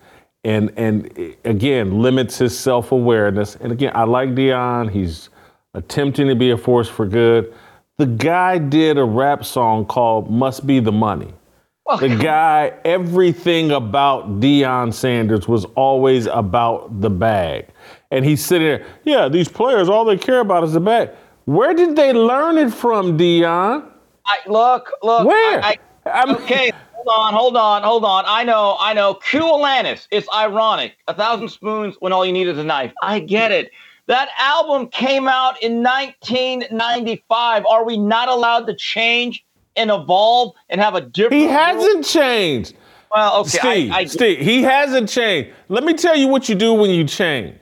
and and again limits his self-awareness. And again, I like Deion. He's attempting to be a force for good. The guy did a rap song called Must Be the Money. Oh. The guy, everything about Deion Sanders was always about the bag. And he's sitting there, yeah, these players, all they care about is the bag. Where did they learn it from, Deion? I, look, look. Where? I, I, okay, hold on, hold on, hold on. I know, I know. Q Alanis. It's ironic. A thousand spoons when all you need is a knife. I get it. That album came out in 1995. Are we not allowed to change and evolve and have a different? He hasn't changed. Well, okay, Steve, I, I, Steve, he hasn't changed. Let me tell you what you do when you change.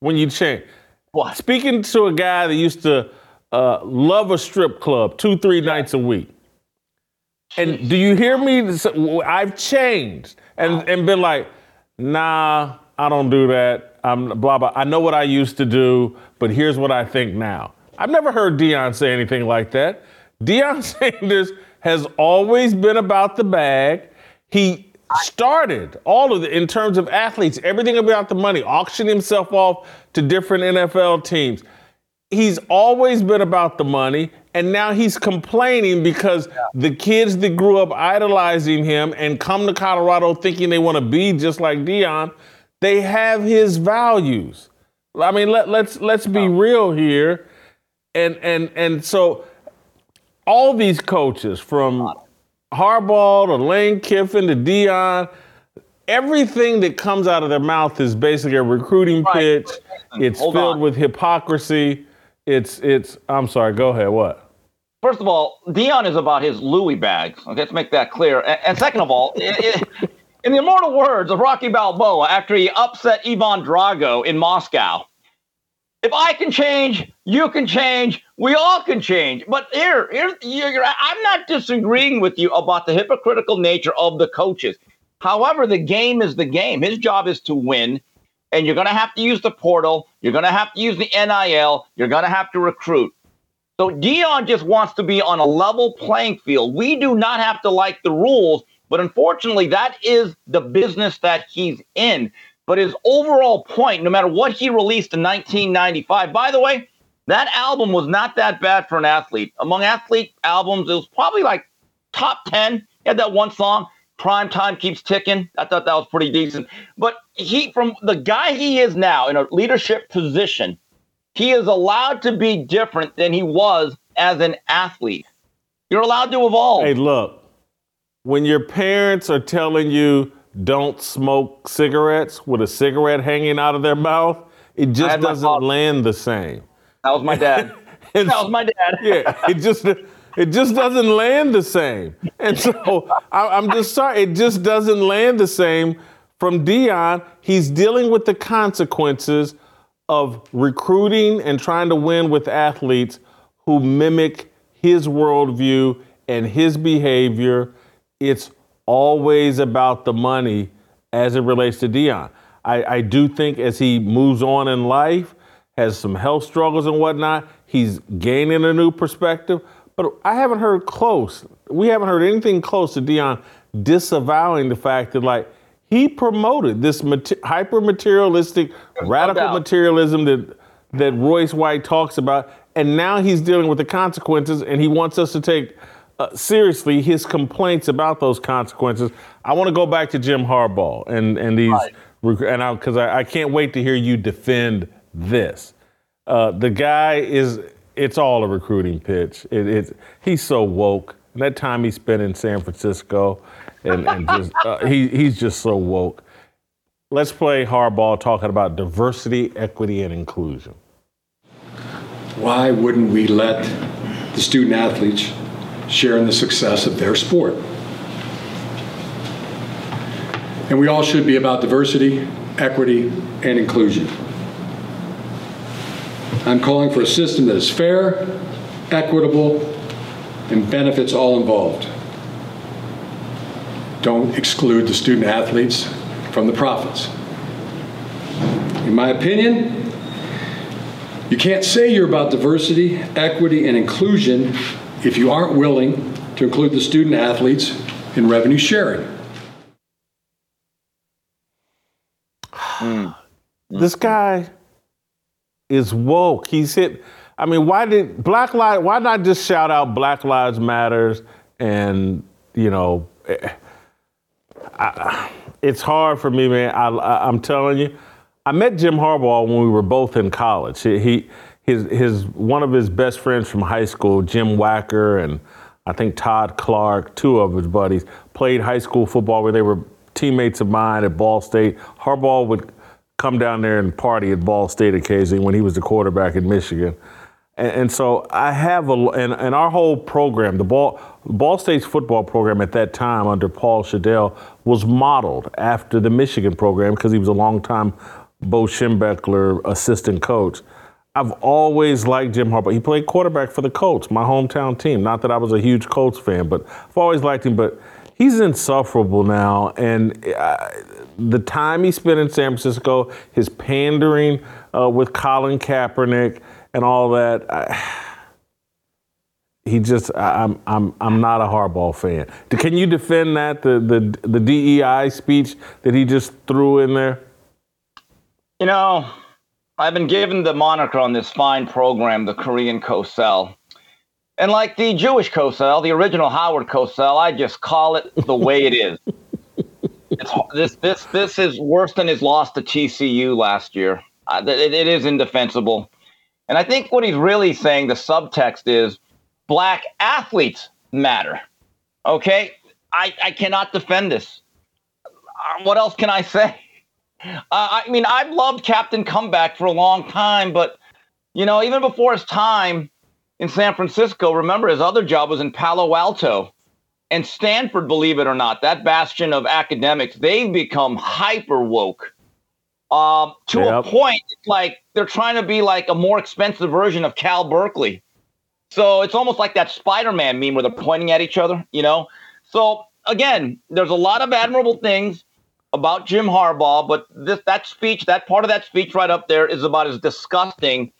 When you change. What? Speaking to a guy that used to uh, love a strip club two, three nights a week. And do you hear me? I've changed and, and been like, nah, I don't do that. I'm blah, blah. I know what I used to do, but here's what I think now. I've never heard Deion say anything like that. Deion *laughs* Sanders has always been about the bag. He started all of it in terms of athletes, everything about the money, auctioned himself off to different NFL teams he's always been about the money and now he's complaining because yeah. the kids that grew up idolizing him and come to Colorado thinking they want to be just like Deion, they have his values. I mean, let, let's let's be real here. And and and so all these coaches from Harbaugh to Lane Kiffin to Deion, everything that comes out of their mouth is basically a recruiting right. pitch. It's Hold filled on. with hypocrisy it's it's. I'm sorry. Go ahead. What? First of all, Deion is about his Louis bags. Okay, let's make that clear. And, and second of all, *laughs* it, it, in the immortal words of Rocky Balboa, after he upset Ivan Drago in Moscow, if I can change, you can change. We all can change. But here, here, you're, I'm not disagreeing with you about the hypocritical nature of the coaches. However, the game is the game. His job is to win and you're going to have to use the portal. You're going to have to use the NIL. You're going to have to recruit. So Deion just wants to be on a level playing field. We do not have to like the rules, but unfortunately, that is the business that he's in. But his overall point, no matter what he released in 1995, by the way, that album was not that bad for an athlete. Among athlete albums, it was probably like top 10. He had that one song prime time keeps ticking. I thought that was pretty decent. But he, from the guy he is now in a leadership position, he is allowed to be different than he was as an athlete. You're allowed to evolve. Hey, look, when your parents are telling you don't smoke cigarettes with a cigarette hanging out of their mouth, it just doesn't land the same. That was my dad. *laughs* that was my dad. *laughs* yeah, it just it just doesn't land the same. And so I, am just sorry, it just doesn't land the same from Deion. He's dealing with the consequences of recruiting and trying to win with athletes who mimic his worldview and his behavior. It's always about the money as it relates to Deion. I, I do think as he moves on in life, has some health struggles and whatnot, he's gaining a new perspective. But I haven't heard close. We haven't heard anything close to Deion disavowing the fact that like he promoted this mater- hyper materialistic, radical no materialism that that Royce White talks about, and now he's dealing with the consequences, and he wants us to take uh, seriously his complaints about those consequences. I want to go back to Jim Harbaugh and and these, right. and because I, I, I, can't wait to hear you defend this. Uh, the guy is, it's all a recruiting pitch. It, it, he's so woke. And that time he spent in San Francisco, and, and just *laughs* uh, he, he's just so woke. Let's play Harbaugh talking about diversity, equity, and inclusion. Why wouldn't we let the student athletes share in the success of their sport? And we all should be about diversity, equity, and inclusion. I'm calling for a system that is fair, equitable, and benefits all involved don't exclude the student athletes from the profits. In my opinion, you can't say you're about diversity, equity, and inclusion if you aren't willing to include the student athletes in revenue sharing. This guy is woke. He's hit. I mean, why did Black Lives? Why not just shout out Black Lives Matters and you know? Eh, I, it's hard for me, man. I, am telling you, I met Jim Harbaugh when we were both in college. He, he, his, his, one of his best friends from high school, Jim Wacker, and I think Todd Clark, two of his buddies, played high school football where they were teammates of mine at Ball State. Harbaugh would come down there and party at Ball State occasionally when he was the quarterback in Michigan. And, and so I have a, and, and our whole program, the Ball, Ball State's football program at that time under Paul Schudel was modeled after the Michigan program because he was a longtime Bo Schembechler assistant coach. I've always liked Jim Harbaugh. He played quarterback for the Colts, my hometown team. Not that I was a huge Colts fan, but I've always liked him. But he's insufferable now, and uh, the time he spent in San Francisco, his pandering uh, with Colin Kaepernick and all that. I, he just I'm I'm I'm not a Harbaugh fan. Can you defend that the the the DEI speech that he just threw in there? You know, I've been given the moniker on this fine program, the Korean Cosell. And like the Jewish Cosell, the original Howard Cosell, I just call it the way it is. *laughs* it's, this this this is worse than his loss to TCU last year. Uh, it, it is indefensible. And I think what he's really saying, the subtext is black athletes matter. Okay? I, I cannot defend this. Uh, what else can I say? *laughs* Uh, I mean, I've loved Captain Comeback for a long time, but, you know, even before his time in San Francisco, remember his other job was in Palo Alto. And Stanford, believe it or not, that bastion of academics, they've become hyper woke um, to yep. a point. Like they're trying to be like a more expensive version of Cal Berkeley. So it's almost like that Spider-Man meme where they're pointing at each other, you know. So again, there's a lot of admirable things about Jim Harbaugh, but this that speech, that part of that speech right up there is about as disgusting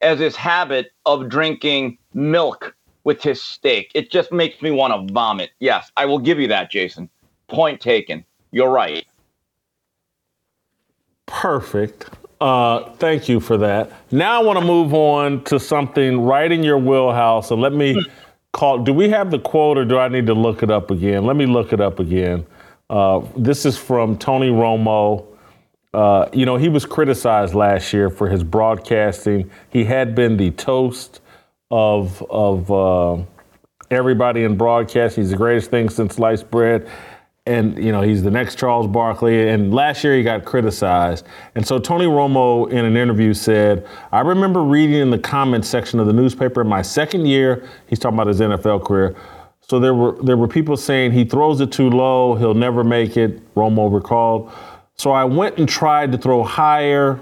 as his habit of drinking milk with his steak. It just makes me want to vomit. Yes, I will give you that, Jason. Point taken. You're right. Perfect. Uh, thank you for that. Now I want to move on to something right in your wheelhouse. And let me call. Do we have the quote, or do I need to look it up again? Let me look it up again. Uh, this is from Tony Romo. Uh, you know, he was criticized last year for his broadcasting. He had been the toast of of uh, everybody in broadcast. He's the greatest thing since sliced bread. And, you know, he's the next Charles Barkley. And last year he got criticized. And so Tony Romo, in an interview, said, I remember reading in the comments section of the newspaper in my second year, he's talking about his NFL career. So there were there were people saying he throws it too low, he'll never make it, Romo recalled. So I went and tried to throw higher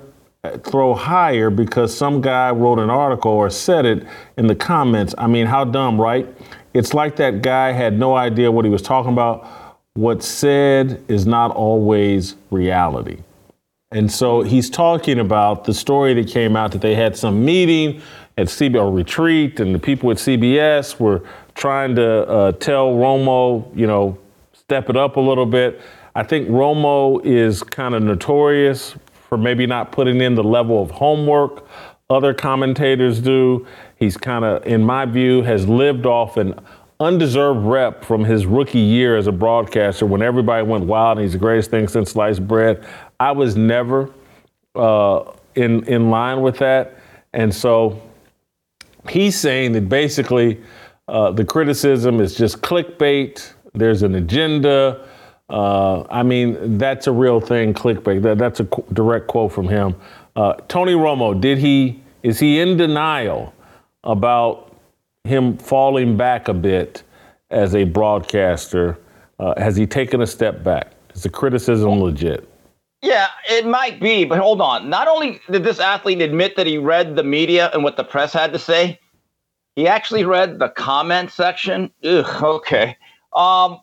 throw higher because some guy wrote an article or said it in the comments. I mean, how dumb, right? It's like that guy had no idea what he was talking about. What's said is not always reality. And so he's talking about the story that came out that they had some meeting at CBS retreat, and the people at CBS were trying to uh, tell Romo, you know, step it up a little bit. I think Romo is kind of notorious for maybe not putting in the level of homework other commentators do. He's kind of, in my view, has lived off an undeserved rep from his rookie year as a broadcaster when everybody went wild and he's the greatest thing since sliced bread. I was never uh, in in line with that, and so he's saying that basically uh, the criticism is just clickbait. There's an agenda. Uh, I mean, that's a real thing, clickbait. That, that's a qu- direct quote from him. Uh, Tony Romo, did he is he in denial about him falling back a bit as a broadcaster? Uh, has he taken a step back? Is the criticism legit? Yeah, it might be, but hold on. Not only did this athlete admit that he read the media and what the press had to say, he actually read the comment section. Ugh, okay. Um,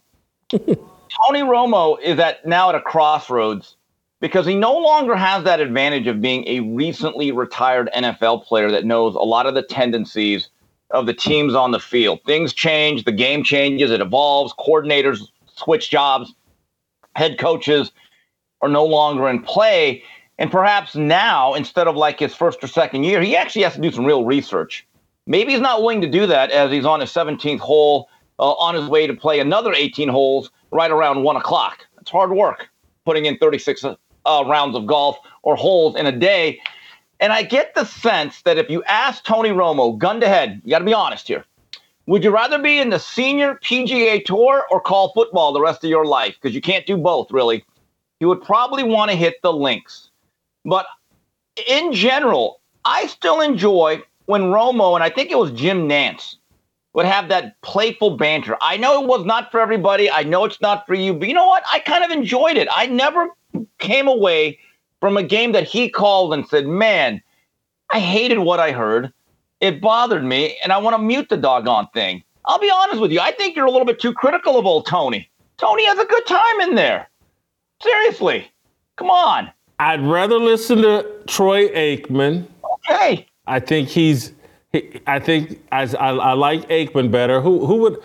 *laughs* Tony Romo is at now at a crossroads because he no longer has that advantage of being a recently retired NFL player that knows a lot of the tendencies of the teams on the field. Things change, the game changes, it evolves, coordinators switch jobs, head coaches are no longer in play. And perhaps now, instead of like his first or second year, he actually has to do some real research. Maybe he's not willing to do that as he's on his 17th hole uh, on his way to play another 18 holes right around one o'clock. It's hard work putting in 36 uh, rounds of golf or holes in a day. And I get the sense that if you ask Tony Romo, gun to head, you got to be honest here. Would you rather be in the senior PGA Tour or call football the rest of your life? Because you can't do both, really. You would probably want to hit the links. But in general, I still enjoy when Romo, and I think it was Jim Nantz, would have that playful banter. I know it was not for everybody. I know it's not for you, but you know what? I kind of enjoyed it. I never came away from a game that he called and said, man, I hated what I heard. It bothered me, and I want to mute the doggone thing. I'll be honest with you. I think you're a little bit too critical of old Tony. Tony has a good time in there. Seriously. Come on. I'd rather listen to Troy Aikman. Okay. I think he's I think I, I, I, like Aikman better. Who who would?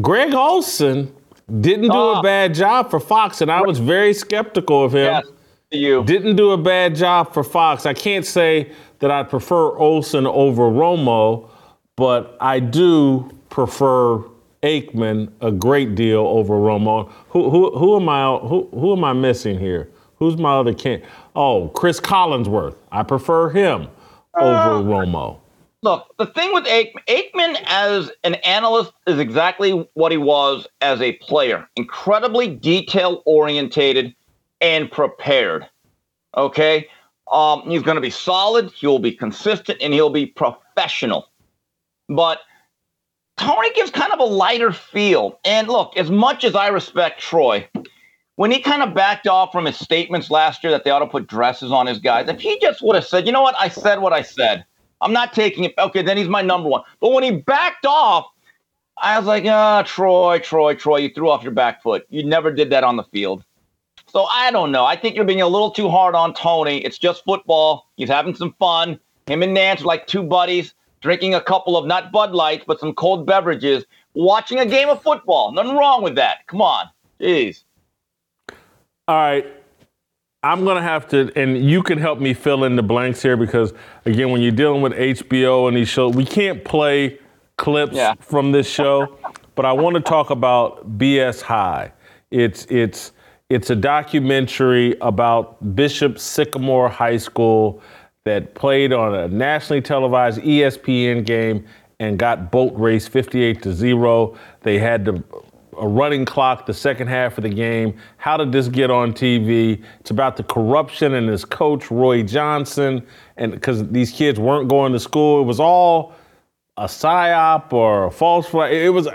Greg Olsen didn't do a ah. bad job for Fox, and I was very skeptical of him. Yes, you didn't do a bad job for Fox. I can't say that I prefer Olsen over Romo, but I do prefer Aikman a great deal over Romo. Who who who am I who who am I missing here? Who's my other can? Oh, Cris Collinsworth. I prefer him uh, over Romo. Look, the thing with Aikman, Aikman as an analyst is exactly what he was as a player incredibly detail orientated and prepared. Okay? Um, he's going to be solid, he'll be consistent, and he'll be professional. But Tony gives kind of a lighter feel. And look, as much as I respect Troy, when he kind of backed off from his statements last year that they ought to put dresses on his guys, if he just would have said, you know what, I said what I said I'm not taking it. Okay, then he's my number one. But when he backed off, I was like, ah, Troy, Troy, Troy, you threw off your back foot. You never did that on the field. So I don't know. I think you're being a little too hard on Tony. It's just football. He's having some fun. Him and Nantz are like two buddies drinking a couple of not Bud Lights, but some cold beverages, watching a game of football. Nothing wrong with that. Come on. Jeez. All right. I'm going to have to, and you can help me fill in the blanks here because, again, when you're dealing with HBO and these shows, we can't play clips yeah. from this show, but I want to talk about BS High. It's, it's, it's a documentary about Bishop Sycamore High School that played on a nationally televised ESPN game and got boat race 58 to 0. They had to a running clock the second half of the game. How did this get on TV? It's about the corruption and his coach Roy Johnson, and because these kids weren't going to school, it was all a psyop or a false flag. It was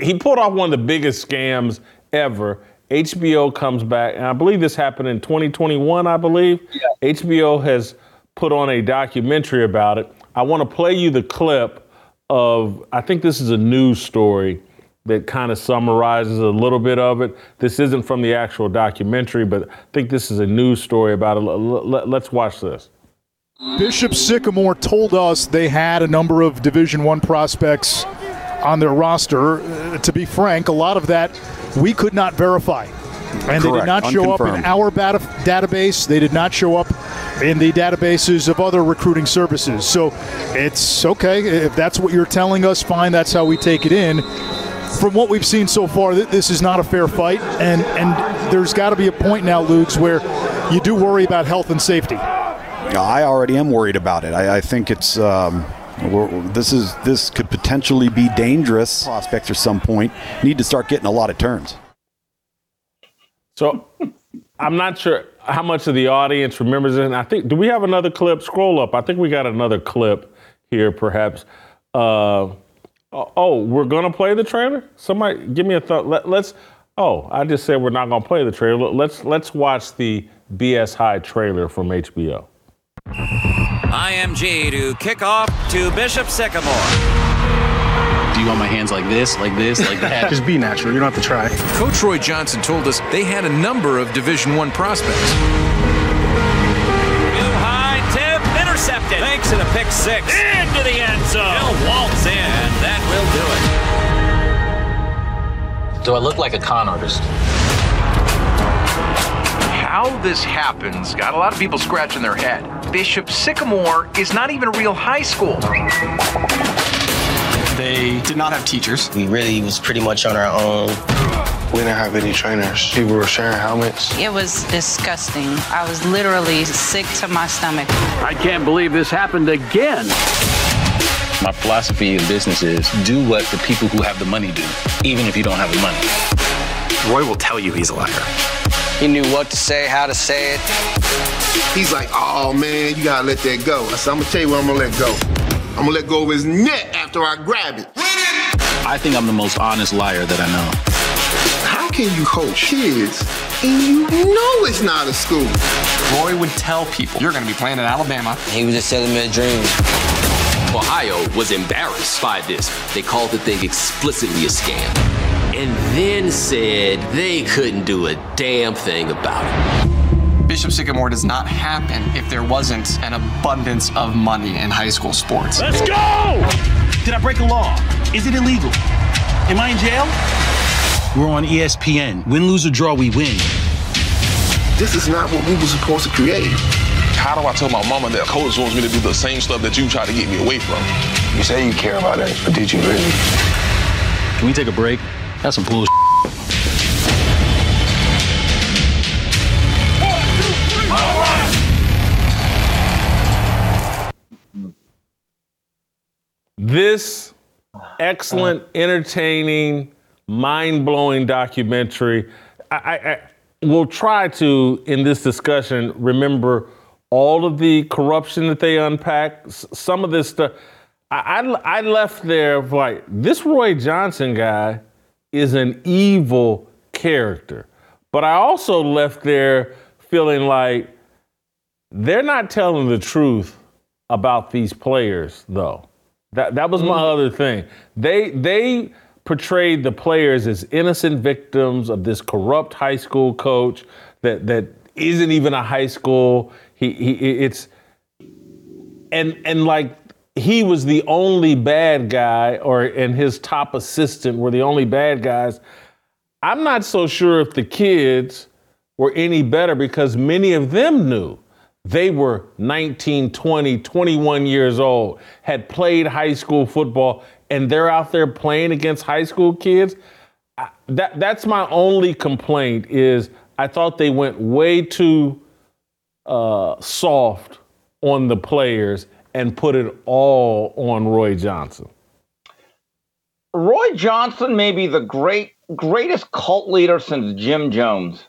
he pulled off one of the biggest scams ever. HBO comes back, and I believe this happened in 2021. I believe yeah. HBO has put on a documentary about it. I want to play you the clip of. I think this is a news story that kind of summarizes a little bit of it. This isn't from the actual documentary, but I think this is a news story about it. Let's watch this. Bishop Sycamore told us they had a number of Division One prospects on their roster. Uh, to be frank, a lot of that we could not verify. And Correct. they did not show up in our bata- database. They did not show up in the databases of other recruiting services. So it's okay. If that's what you're telling us, fine. That's how we take it in from what we've seen so far, this is not a fair fight, and and there's got to be a point now, Luke's, where you do worry about health and safety. I already am worried about it. I, I think it's. Um, this is this could potentially be dangerous. Prospects at some point need to start getting a lot of turns. So, *laughs* I'm not sure how much of the audience remembers it. And I think do we have another clip? Scroll up. I think we got another clip here, perhaps. Uh, Oh, oh, we're gonna play the trailer. Somebody give me a thought. Let, us Oh, I just said we're not gonna play the trailer. Let's let's watch the BS High trailer from HBO. IMG to kick off to Bishop Sycamore. Do you want my hands like this, like this, like that? *laughs* Just be natural. You don't have to try. Coach Roy Johnson told us they had a number of Division One prospects intercepted. Thanks to the pick six. Into the end zone. He'll waltz in, and that will do it. Do I look like a con artist? How this happens got a lot of people scratching their head. Bishop Sycamore is not even a real high school. They did not have teachers. We really was pretty much on our own. We didn't have any trainers. People were sharing helmets. It was disgusting. I was literally sick to my stomach. I can't believe this happened again. My philosophy in business is do what the people who have the money do, even if you don't have the money. Roy will tell you he's a liar. He knew what to say, how to say it. He's like, oh man, you gotta let that go. I said, I'm gonna tell you what I'm gonna let go. I'm gonna let go of his neck after I grab it. I think I'm the most honest liar that I know can you coach kids and you know it's not a school? Roy would tell people, you're going to be playing in Alabama. He was just selling me a dream. Ohio was embarrassed by this. They called the thing explicitly a scam. And then said they couldn't do a damn thing about it. Bishop Sycamore does not happen if there wasn't an abundance of money in high school sports. Let's go! Did I break a law? Is it illegal? Am I in jail? We're on ESPN. Win, lose, or draw, we win. This is not what we were supposed to create. How do I tell my mama that coach wants me to do the same stuff that you try to get me away from? You say you care about it, but did you really? Can we take a break? That's some bullshit. This excellent, entertaining, mind blowing documentary. I, I, I will try to, in this discussion, remember all of the corruption that they unpack. Some of this stuff. I, I, I left there like, this Roy Johnson guy is an evil character. But I also left there feeling like they're not telling the truth about these players, though. That that was my mm. other thing. They they portrayed the players as innocent victims of this corrupt high school coach that that isn't even a high school. He, he it's and and like he was the only bad guy, or and his top assistant were the only bad guys. I'm not so sure if the kids were any better because many of them knew they were 19, 20, 21 years old, had played high school football, and they're out there playing against high school kids. That that's my only complaint is I thought they went way too uh, soft on the players and put it all on Roy Johnson. Roy Johnson may be the great greatest cult leader since Jim Jones.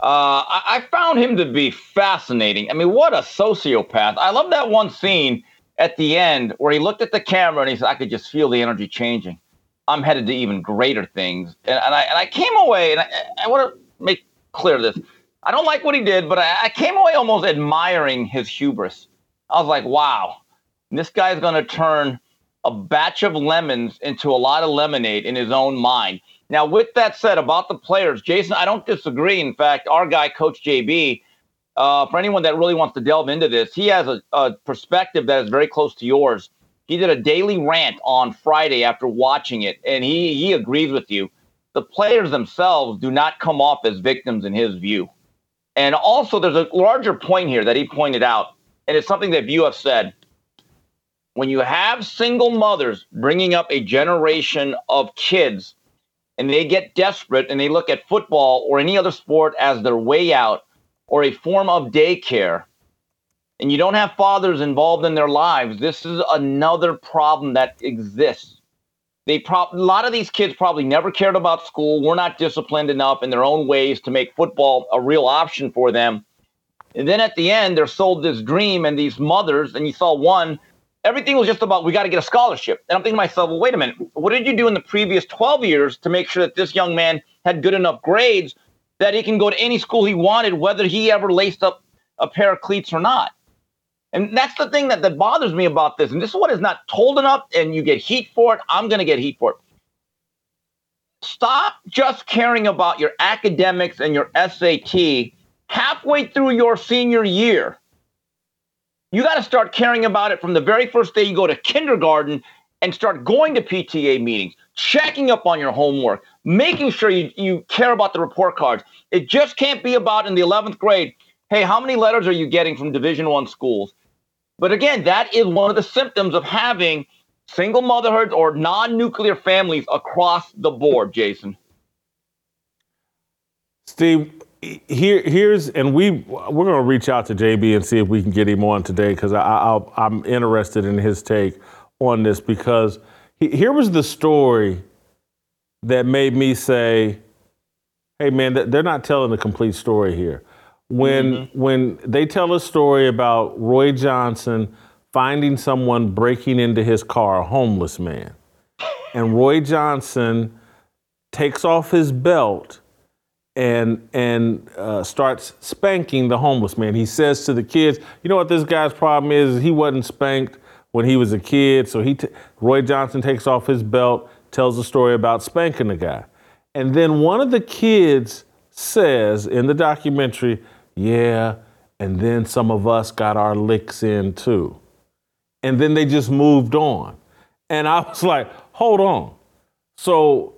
Uh, I, I found him to be fascinating. I mean, what a sociopath! I love that one scene at the end where he looked at the camera and he said, "I could just feel the energy changing. I'm headed to even greater things." And, and I and I came away, and I, I want to make clear this: I don't like what he did, but I, I came away almost admiring his hubris. I was like, "Wow, this guy's going to turn." a batch of lemons into a lot of lemonade in his own mind. Now, with that said, about the players, Jason, I don't disagree. In fact, our guy, Coach JB, uh, for anyone that really wants to delve into this, he has a, a perspective that is very close to yours. He did a daily rant on Friday after watching it, and he he agrees with you. The players themselves do not come off as victims in his view. And also, there's a larger point here that he pointed out, and it's something that you have said when you have single mothers bringing up a generation of kids and they get desperate and they look at football or any other sport as their way out or a form of daycare, and you don't have fathers involved in their lives, this is another problem that exists. They pro- a lot of these kids probably never cared about school, were not disciplined enough in their own ways to make football a real option for them. And then at the end, they're sold this dream, and these mothers, and you saw one everything was just about we got to get a scholarship. And I'm thinking to myself, well, wait a minute, what did you do in the previous 12 years to make sure that this young man had good enough grades that he can go to any school he wanted, whether he ever laced up a pair of cleats or not? And that's the thing that, that bothers me about this. And this is what is not told enough, and you get heat for it. I'm going to get heat for it. Stop just caring about your academics and your SAT halfway through your senior year you got to start caring about it from the very first day you go to kindergarten and start going to PTA meetings, checking up on your homework, making sure you, you care about the report cards. It just can't be about in the 11th grade, hey, how many letters are you getting from Division One schools? But again, that is one of the symptoms of having single motherhoods or non-nuclear families across the board, Jason. Steve, here here's and we we're going to reach out to JB and see if we can get him on today because I, I am interested in his take on this because here was the story that made me say, "Hey man, they're not telling the complete story here." When mm-hmm. when they tell a story about Roy Johnson finding someone breaking into his car, a homeless man, and Roy Johnson takes off his belt and and uh, starts spanking the homeless man. He says to the kids, "You know what this guy's problem is? He wasn't spanked when he was a kid." So he, t- Roy Johnson, takes off his belt, tells a story about spanking the guy, and then one of the kids says in the documentary, "Yeah." And then some of us got our licks in too. And then they just moved on. And I was like, hold on. So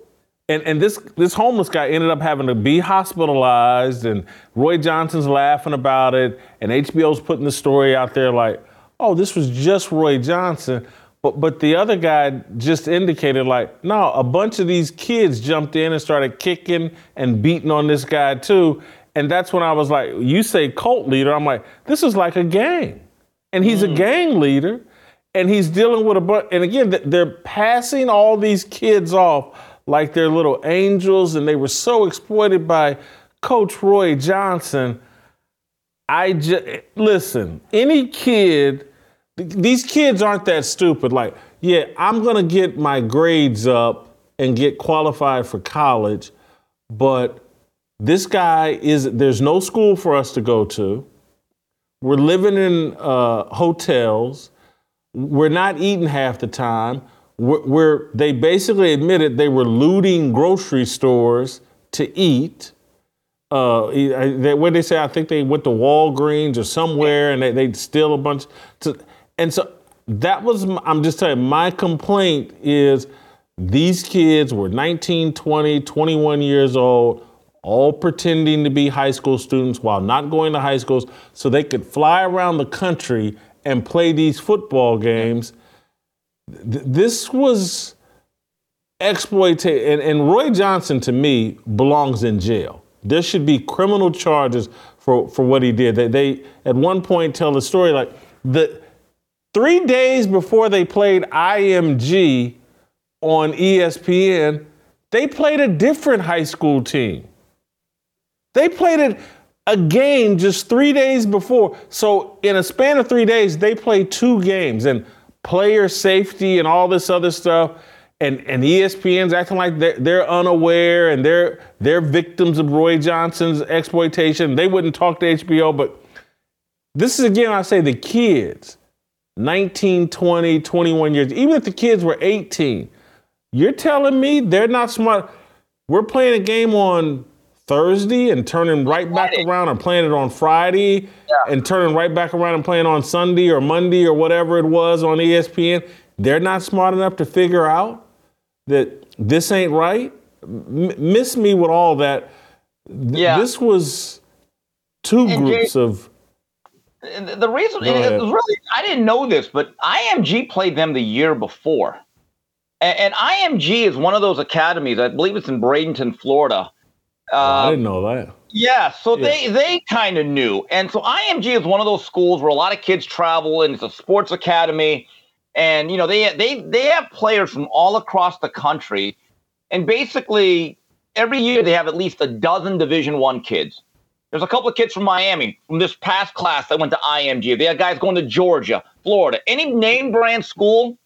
and, and this this homeless guy ended up having to be hospitalized, and Roy Johnson's laughing about it, and HBO's putting the story out there like, oh, this was just Roy Johnson. But but the other guy just indicated like, no, a bunch of these kids jumped in and started kicking and beating on this guy too. And that's when I was like, you say cult leader. I'm like, this is like a gang. And he's mm. a gang leader. And he's dealing with a bunch. And again, they're passing all these kids off like they're little angels, and they were so exploited by Coach Roy Johnson. I just listen, any kid, these kids aren't that stupid. Like, yeah, I'm gonna get my grades up and get qualified for college, but this guy is there's no school for us to go to. We're living in uh, hotels. We're not eating half the time where they basically admitted they were looting grocery stores to eat. Uh, what they say, I think they went to Walgreens or somewhere and they, they'd steal a bunch. To, and so that was, I'm just telling you, my complaint is these kids were 19, 20, 21 years old, all pretending to be high school students while not going to high schools so they could fly around the country and play these football games th- this was exploitation. And, and Roy Johnson, to me, belongs in jail. There should be criminal charges for, for what he did. They, they at one point tell the story like the three days before they played IMG, on ESPN, they played a different high school team. They played it a game just three days before. So in a span of three days, they played two games and player safety and all this other stuff. And, and ESPN's acting like they're, they're unaware and they're they're victims of Roy Johnson's exploitation. They wouldn't talk to HBO, but this is again, I say the kids, 19, 20, 21 years, even if the kids were 18, you're telling me they're not smart. We're playing a game on Thursday and turning right back around and playing it on Friday and turning right back around and playing on Sunday or Monday or whatever it was on ESPN. They're not smart enough to figure out that this ain't right. M- miss me with all that. Th- Yeah. This was two And groups Jay- of. The reason it was really, I didn't know this, but IMG played them the year before. And, and IMG is one of those academies, I believe it's in Bradenton, Florida. Oh, I Uh, didn't know that. Yeah, so they they kind of knew, and so IMG is one of those schools where a lot of kids travel, and it's a sports academy, and you know they they they have players from all across the country, and basically every year they have at least a dozen Division One kids. There's a couple of kids from Miami from this past class that went to IMG. They have guys going to Georgia, Florida, any name brand school.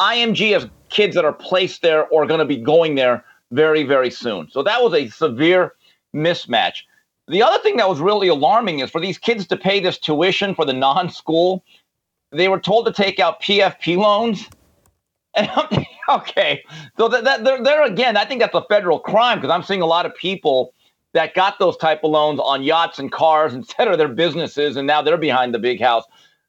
IMG has kids that are placed there or going to be going there very, very soon. So that was a severe mismatch. The other thing that was really alarming is for these kids to pay this tuition for the *laughs* non school, they were told to take out PPP loans. And I'm *laughs* okay, so that, that there, there again, I think that's a federal crime because I'm seeing a lot of people that got those type of loans on yachts and cars instead *laughs* of their businesses, and now they're behind the big house.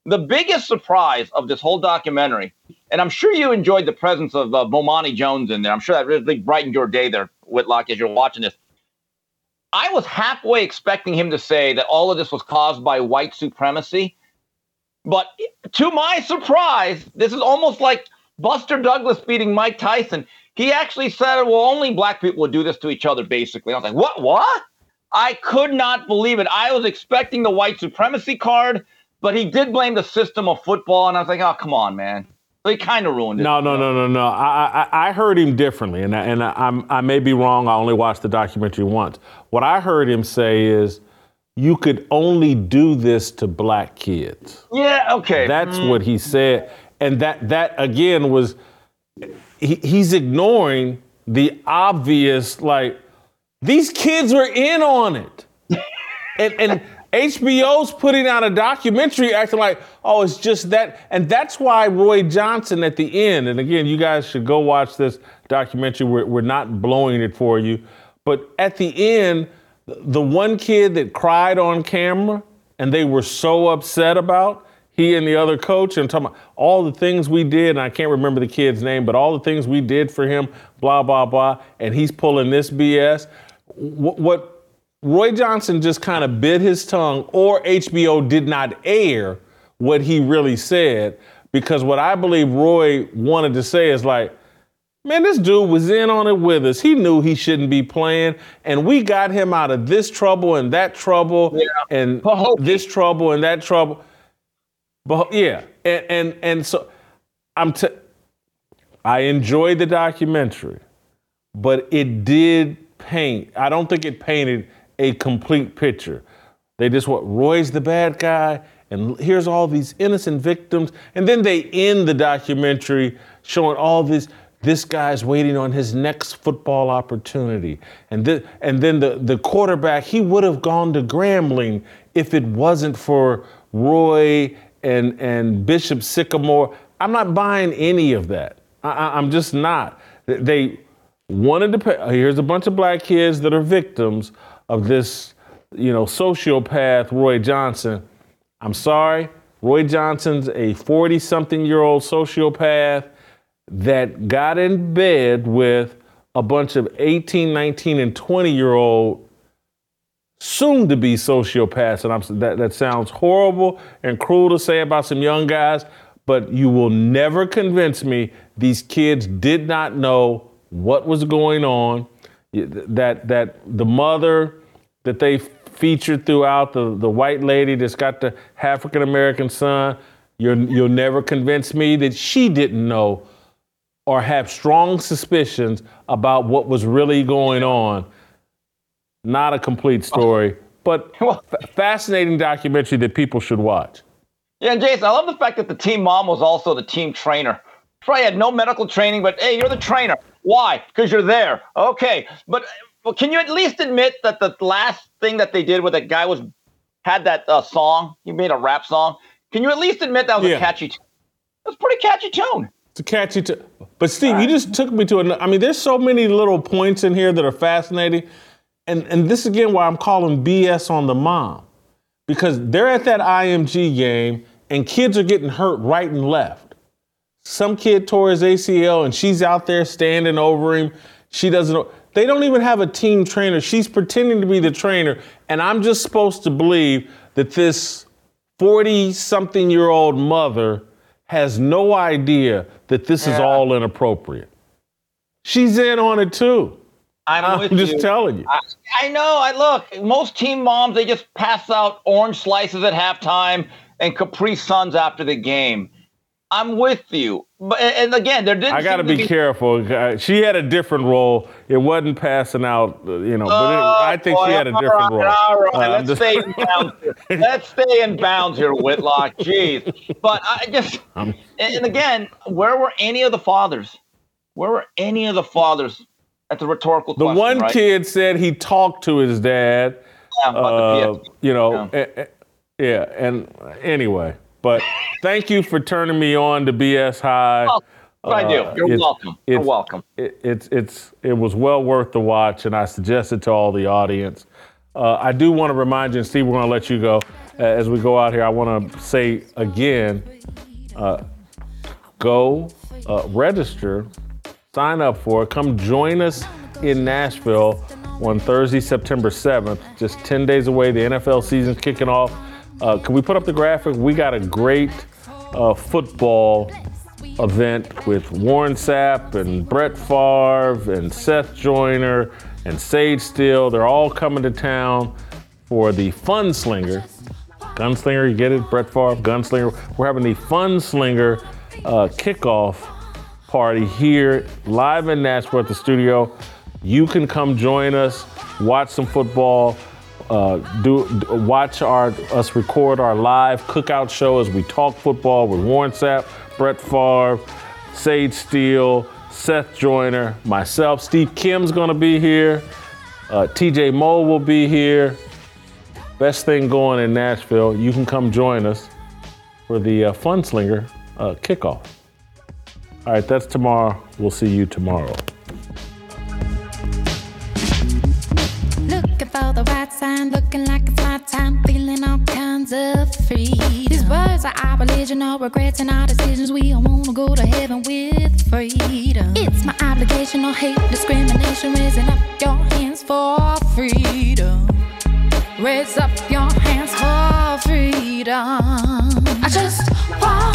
The biggest surprise of this whole documentary, and I'm sure you enjoyed the presence of uh, Bomani Jones in there. I'm sure that really brightened your day there, Whitlock, as you're watching this. I was halfway expecting him to say that all of this was caused by white supremacy. But to my surprise, this is almost like Buster Douglas beating Mike Tyson. He actually said, well, only black people would do this to each other, basically. I was like, what? What? I could not believe it. I was expecting the white supremacy card, but he did blame the system of football. And I was like, oh, come on, man. So he kind of ruined it. No, no, no, no, no. I, I, I heard him differently, and I, and I, I'm, I may be wrong. I only watched the documentary once. What I heard him say is, you could only do this to black kids. Yeah, okay. That's Mm. what he said, and that that again was he, he's ignoring the obvious. Like these kids were in on it, *laughs* and and HBO's putting out a documentary acting like, oh, it's just that, and that's why Roy Johnson at the end. And again, you guys should go watch this documentary. We're, we're not blowing it for you, but at the end, the one kid that cried on camera and they were so upset about he and the other coach and talking about all the things we did, and I can't remember the kid's name, but all the things we did for him, blah blah blah, and he's pulling this BS. What, what Roy Johnson just kind of bit his tongue, or HBO did not air what he really said, because what I believe Roy wanted to say is like, man, this dude was in on it with us. He knew he shouldn't be playing, and we got him out of this trouble and that trouble, and this trouble and that trouble. But yeah, and and and so I'm t- I enjoyed the documentary, but it did paint. I don't think it painted a complete picture. They just what Roy's the bad guy, and here's all these innocent victims, and then they end the documentary showing all this. This guy's waiting on his next football opportunity, and th- and then the the quarterback he would have gone to Grambling if it wasn't for Roy and and Bishop Sycamore. I'm not buying any of that. I, I'm just not. They wanted to pay. Here's a bunch of black kids that are victims of this, you know, sociopath Roy Johnson. I'm sorry, Roy Johnson's a 40 something year old sociopath that got in bed with a bunch of 18, 19, and 20 year old soon to be sociopaths. And I'm, that, that sounds horrible and cruel to say about some young guys, but you will never convince me these kids did not know what was going on. That, that the mother that they featured throughout, the, the white lady that's got the African American son, you're, you'll never convince me that she didn't know or have strong suspicions about what was really going on. Not a complete story, but *laughs* f- fascinating documentary that people should watch. Yeah, and Jason, I love the fact that the team mom was also the team trainer. Probably had no medical training, but hey, you're the trainer. Why? Because you're there. Okay, but well, can you at least admit that the last thing that they did with that guy was had that uh, song? He made a rap song. Can you at least admit that was Yeah. a catchy? T- That's pretty catchy tune. It's a catchy. T- but Steve, you just took me to an. I mean, there's so many little points in here that are fascinating, and and this again why I'm calling BS on the mom, because they're at that IMG game and kids are getting hurt right and left. Some kid tore his ACL and she's out there standing over him. She doesn't. They don't even have a team trainer. She's pretending to be the trainer, and I'm just supposed to believe that this 40 something year old mother has no idea that this is all inappropriate. She's in on it too. I'm, with just you. telling you. I, I know. I look. Most team moms they just pass out orange slices at halftime and Capri Suns after the game. I'm with you, but and again, there didn't. I got to seem be careful. Uh, She had a different role. It wasn't passing out, uh, you know, but it, I think boy, she had a different right, role. All right, Uh, let's just- stay in bounds. Here. *laughs* Let's stay in bounds here, Whitlock. Jeez, but I just I'm- and again, where were any of the fathers? Where were any of the fathers? That's a rhetorical The question. one right? kid said he talked to his dad. Yeah, uh, you know, eh, eh, yeah. And anyway, but thank you for turning me on to BS High. Well, I do. You're it's- welcome. You're welcome. It, it's it's it was well worth the watch, and I suggest it to all the audience. Uh, I do want to remind you, and Steve, we're going to let you go uh, as we go out here. I want to say again, uh, go uh, register, sign up for it. Come join us in Nashville on Thursday, September 7th. Just 10 days away. The NFL season's kicking off. Uh, can we put up the graphic? We got a great uh, football event with Warren Sapp and Brett Favre and Seth Joyner and Sage Steele. They're all coming to town for the Funslinger. Gunslinger, you get it? Brett Favre, Gunslinger. We're having the Funslinger uh, kickoff party here live in Nashville at the studio. You can come join us, watch some football, uh, do d- watch our us record our live cookout show as we talk football with Warren Sapp, Brett Favre, Sage Steele, Seth Joyner, myself. Steve Kim's gonna be here. Uh, TJ Moe will be here. Best thing going in Nashville. You can come join us for the uh, Funslinger uh, kickoff. All right, that's tomorrow. We'll see you tomorrow. Looking for the right sign, looking like it's my time, feeling all kinds of free. These words are our religion, regrets in our decisions. We all wanna go to heaven with freedom. It's my obligation, no hate, discrimination, raising up your hands for freedom. Raise up your hands for freedom. I just want,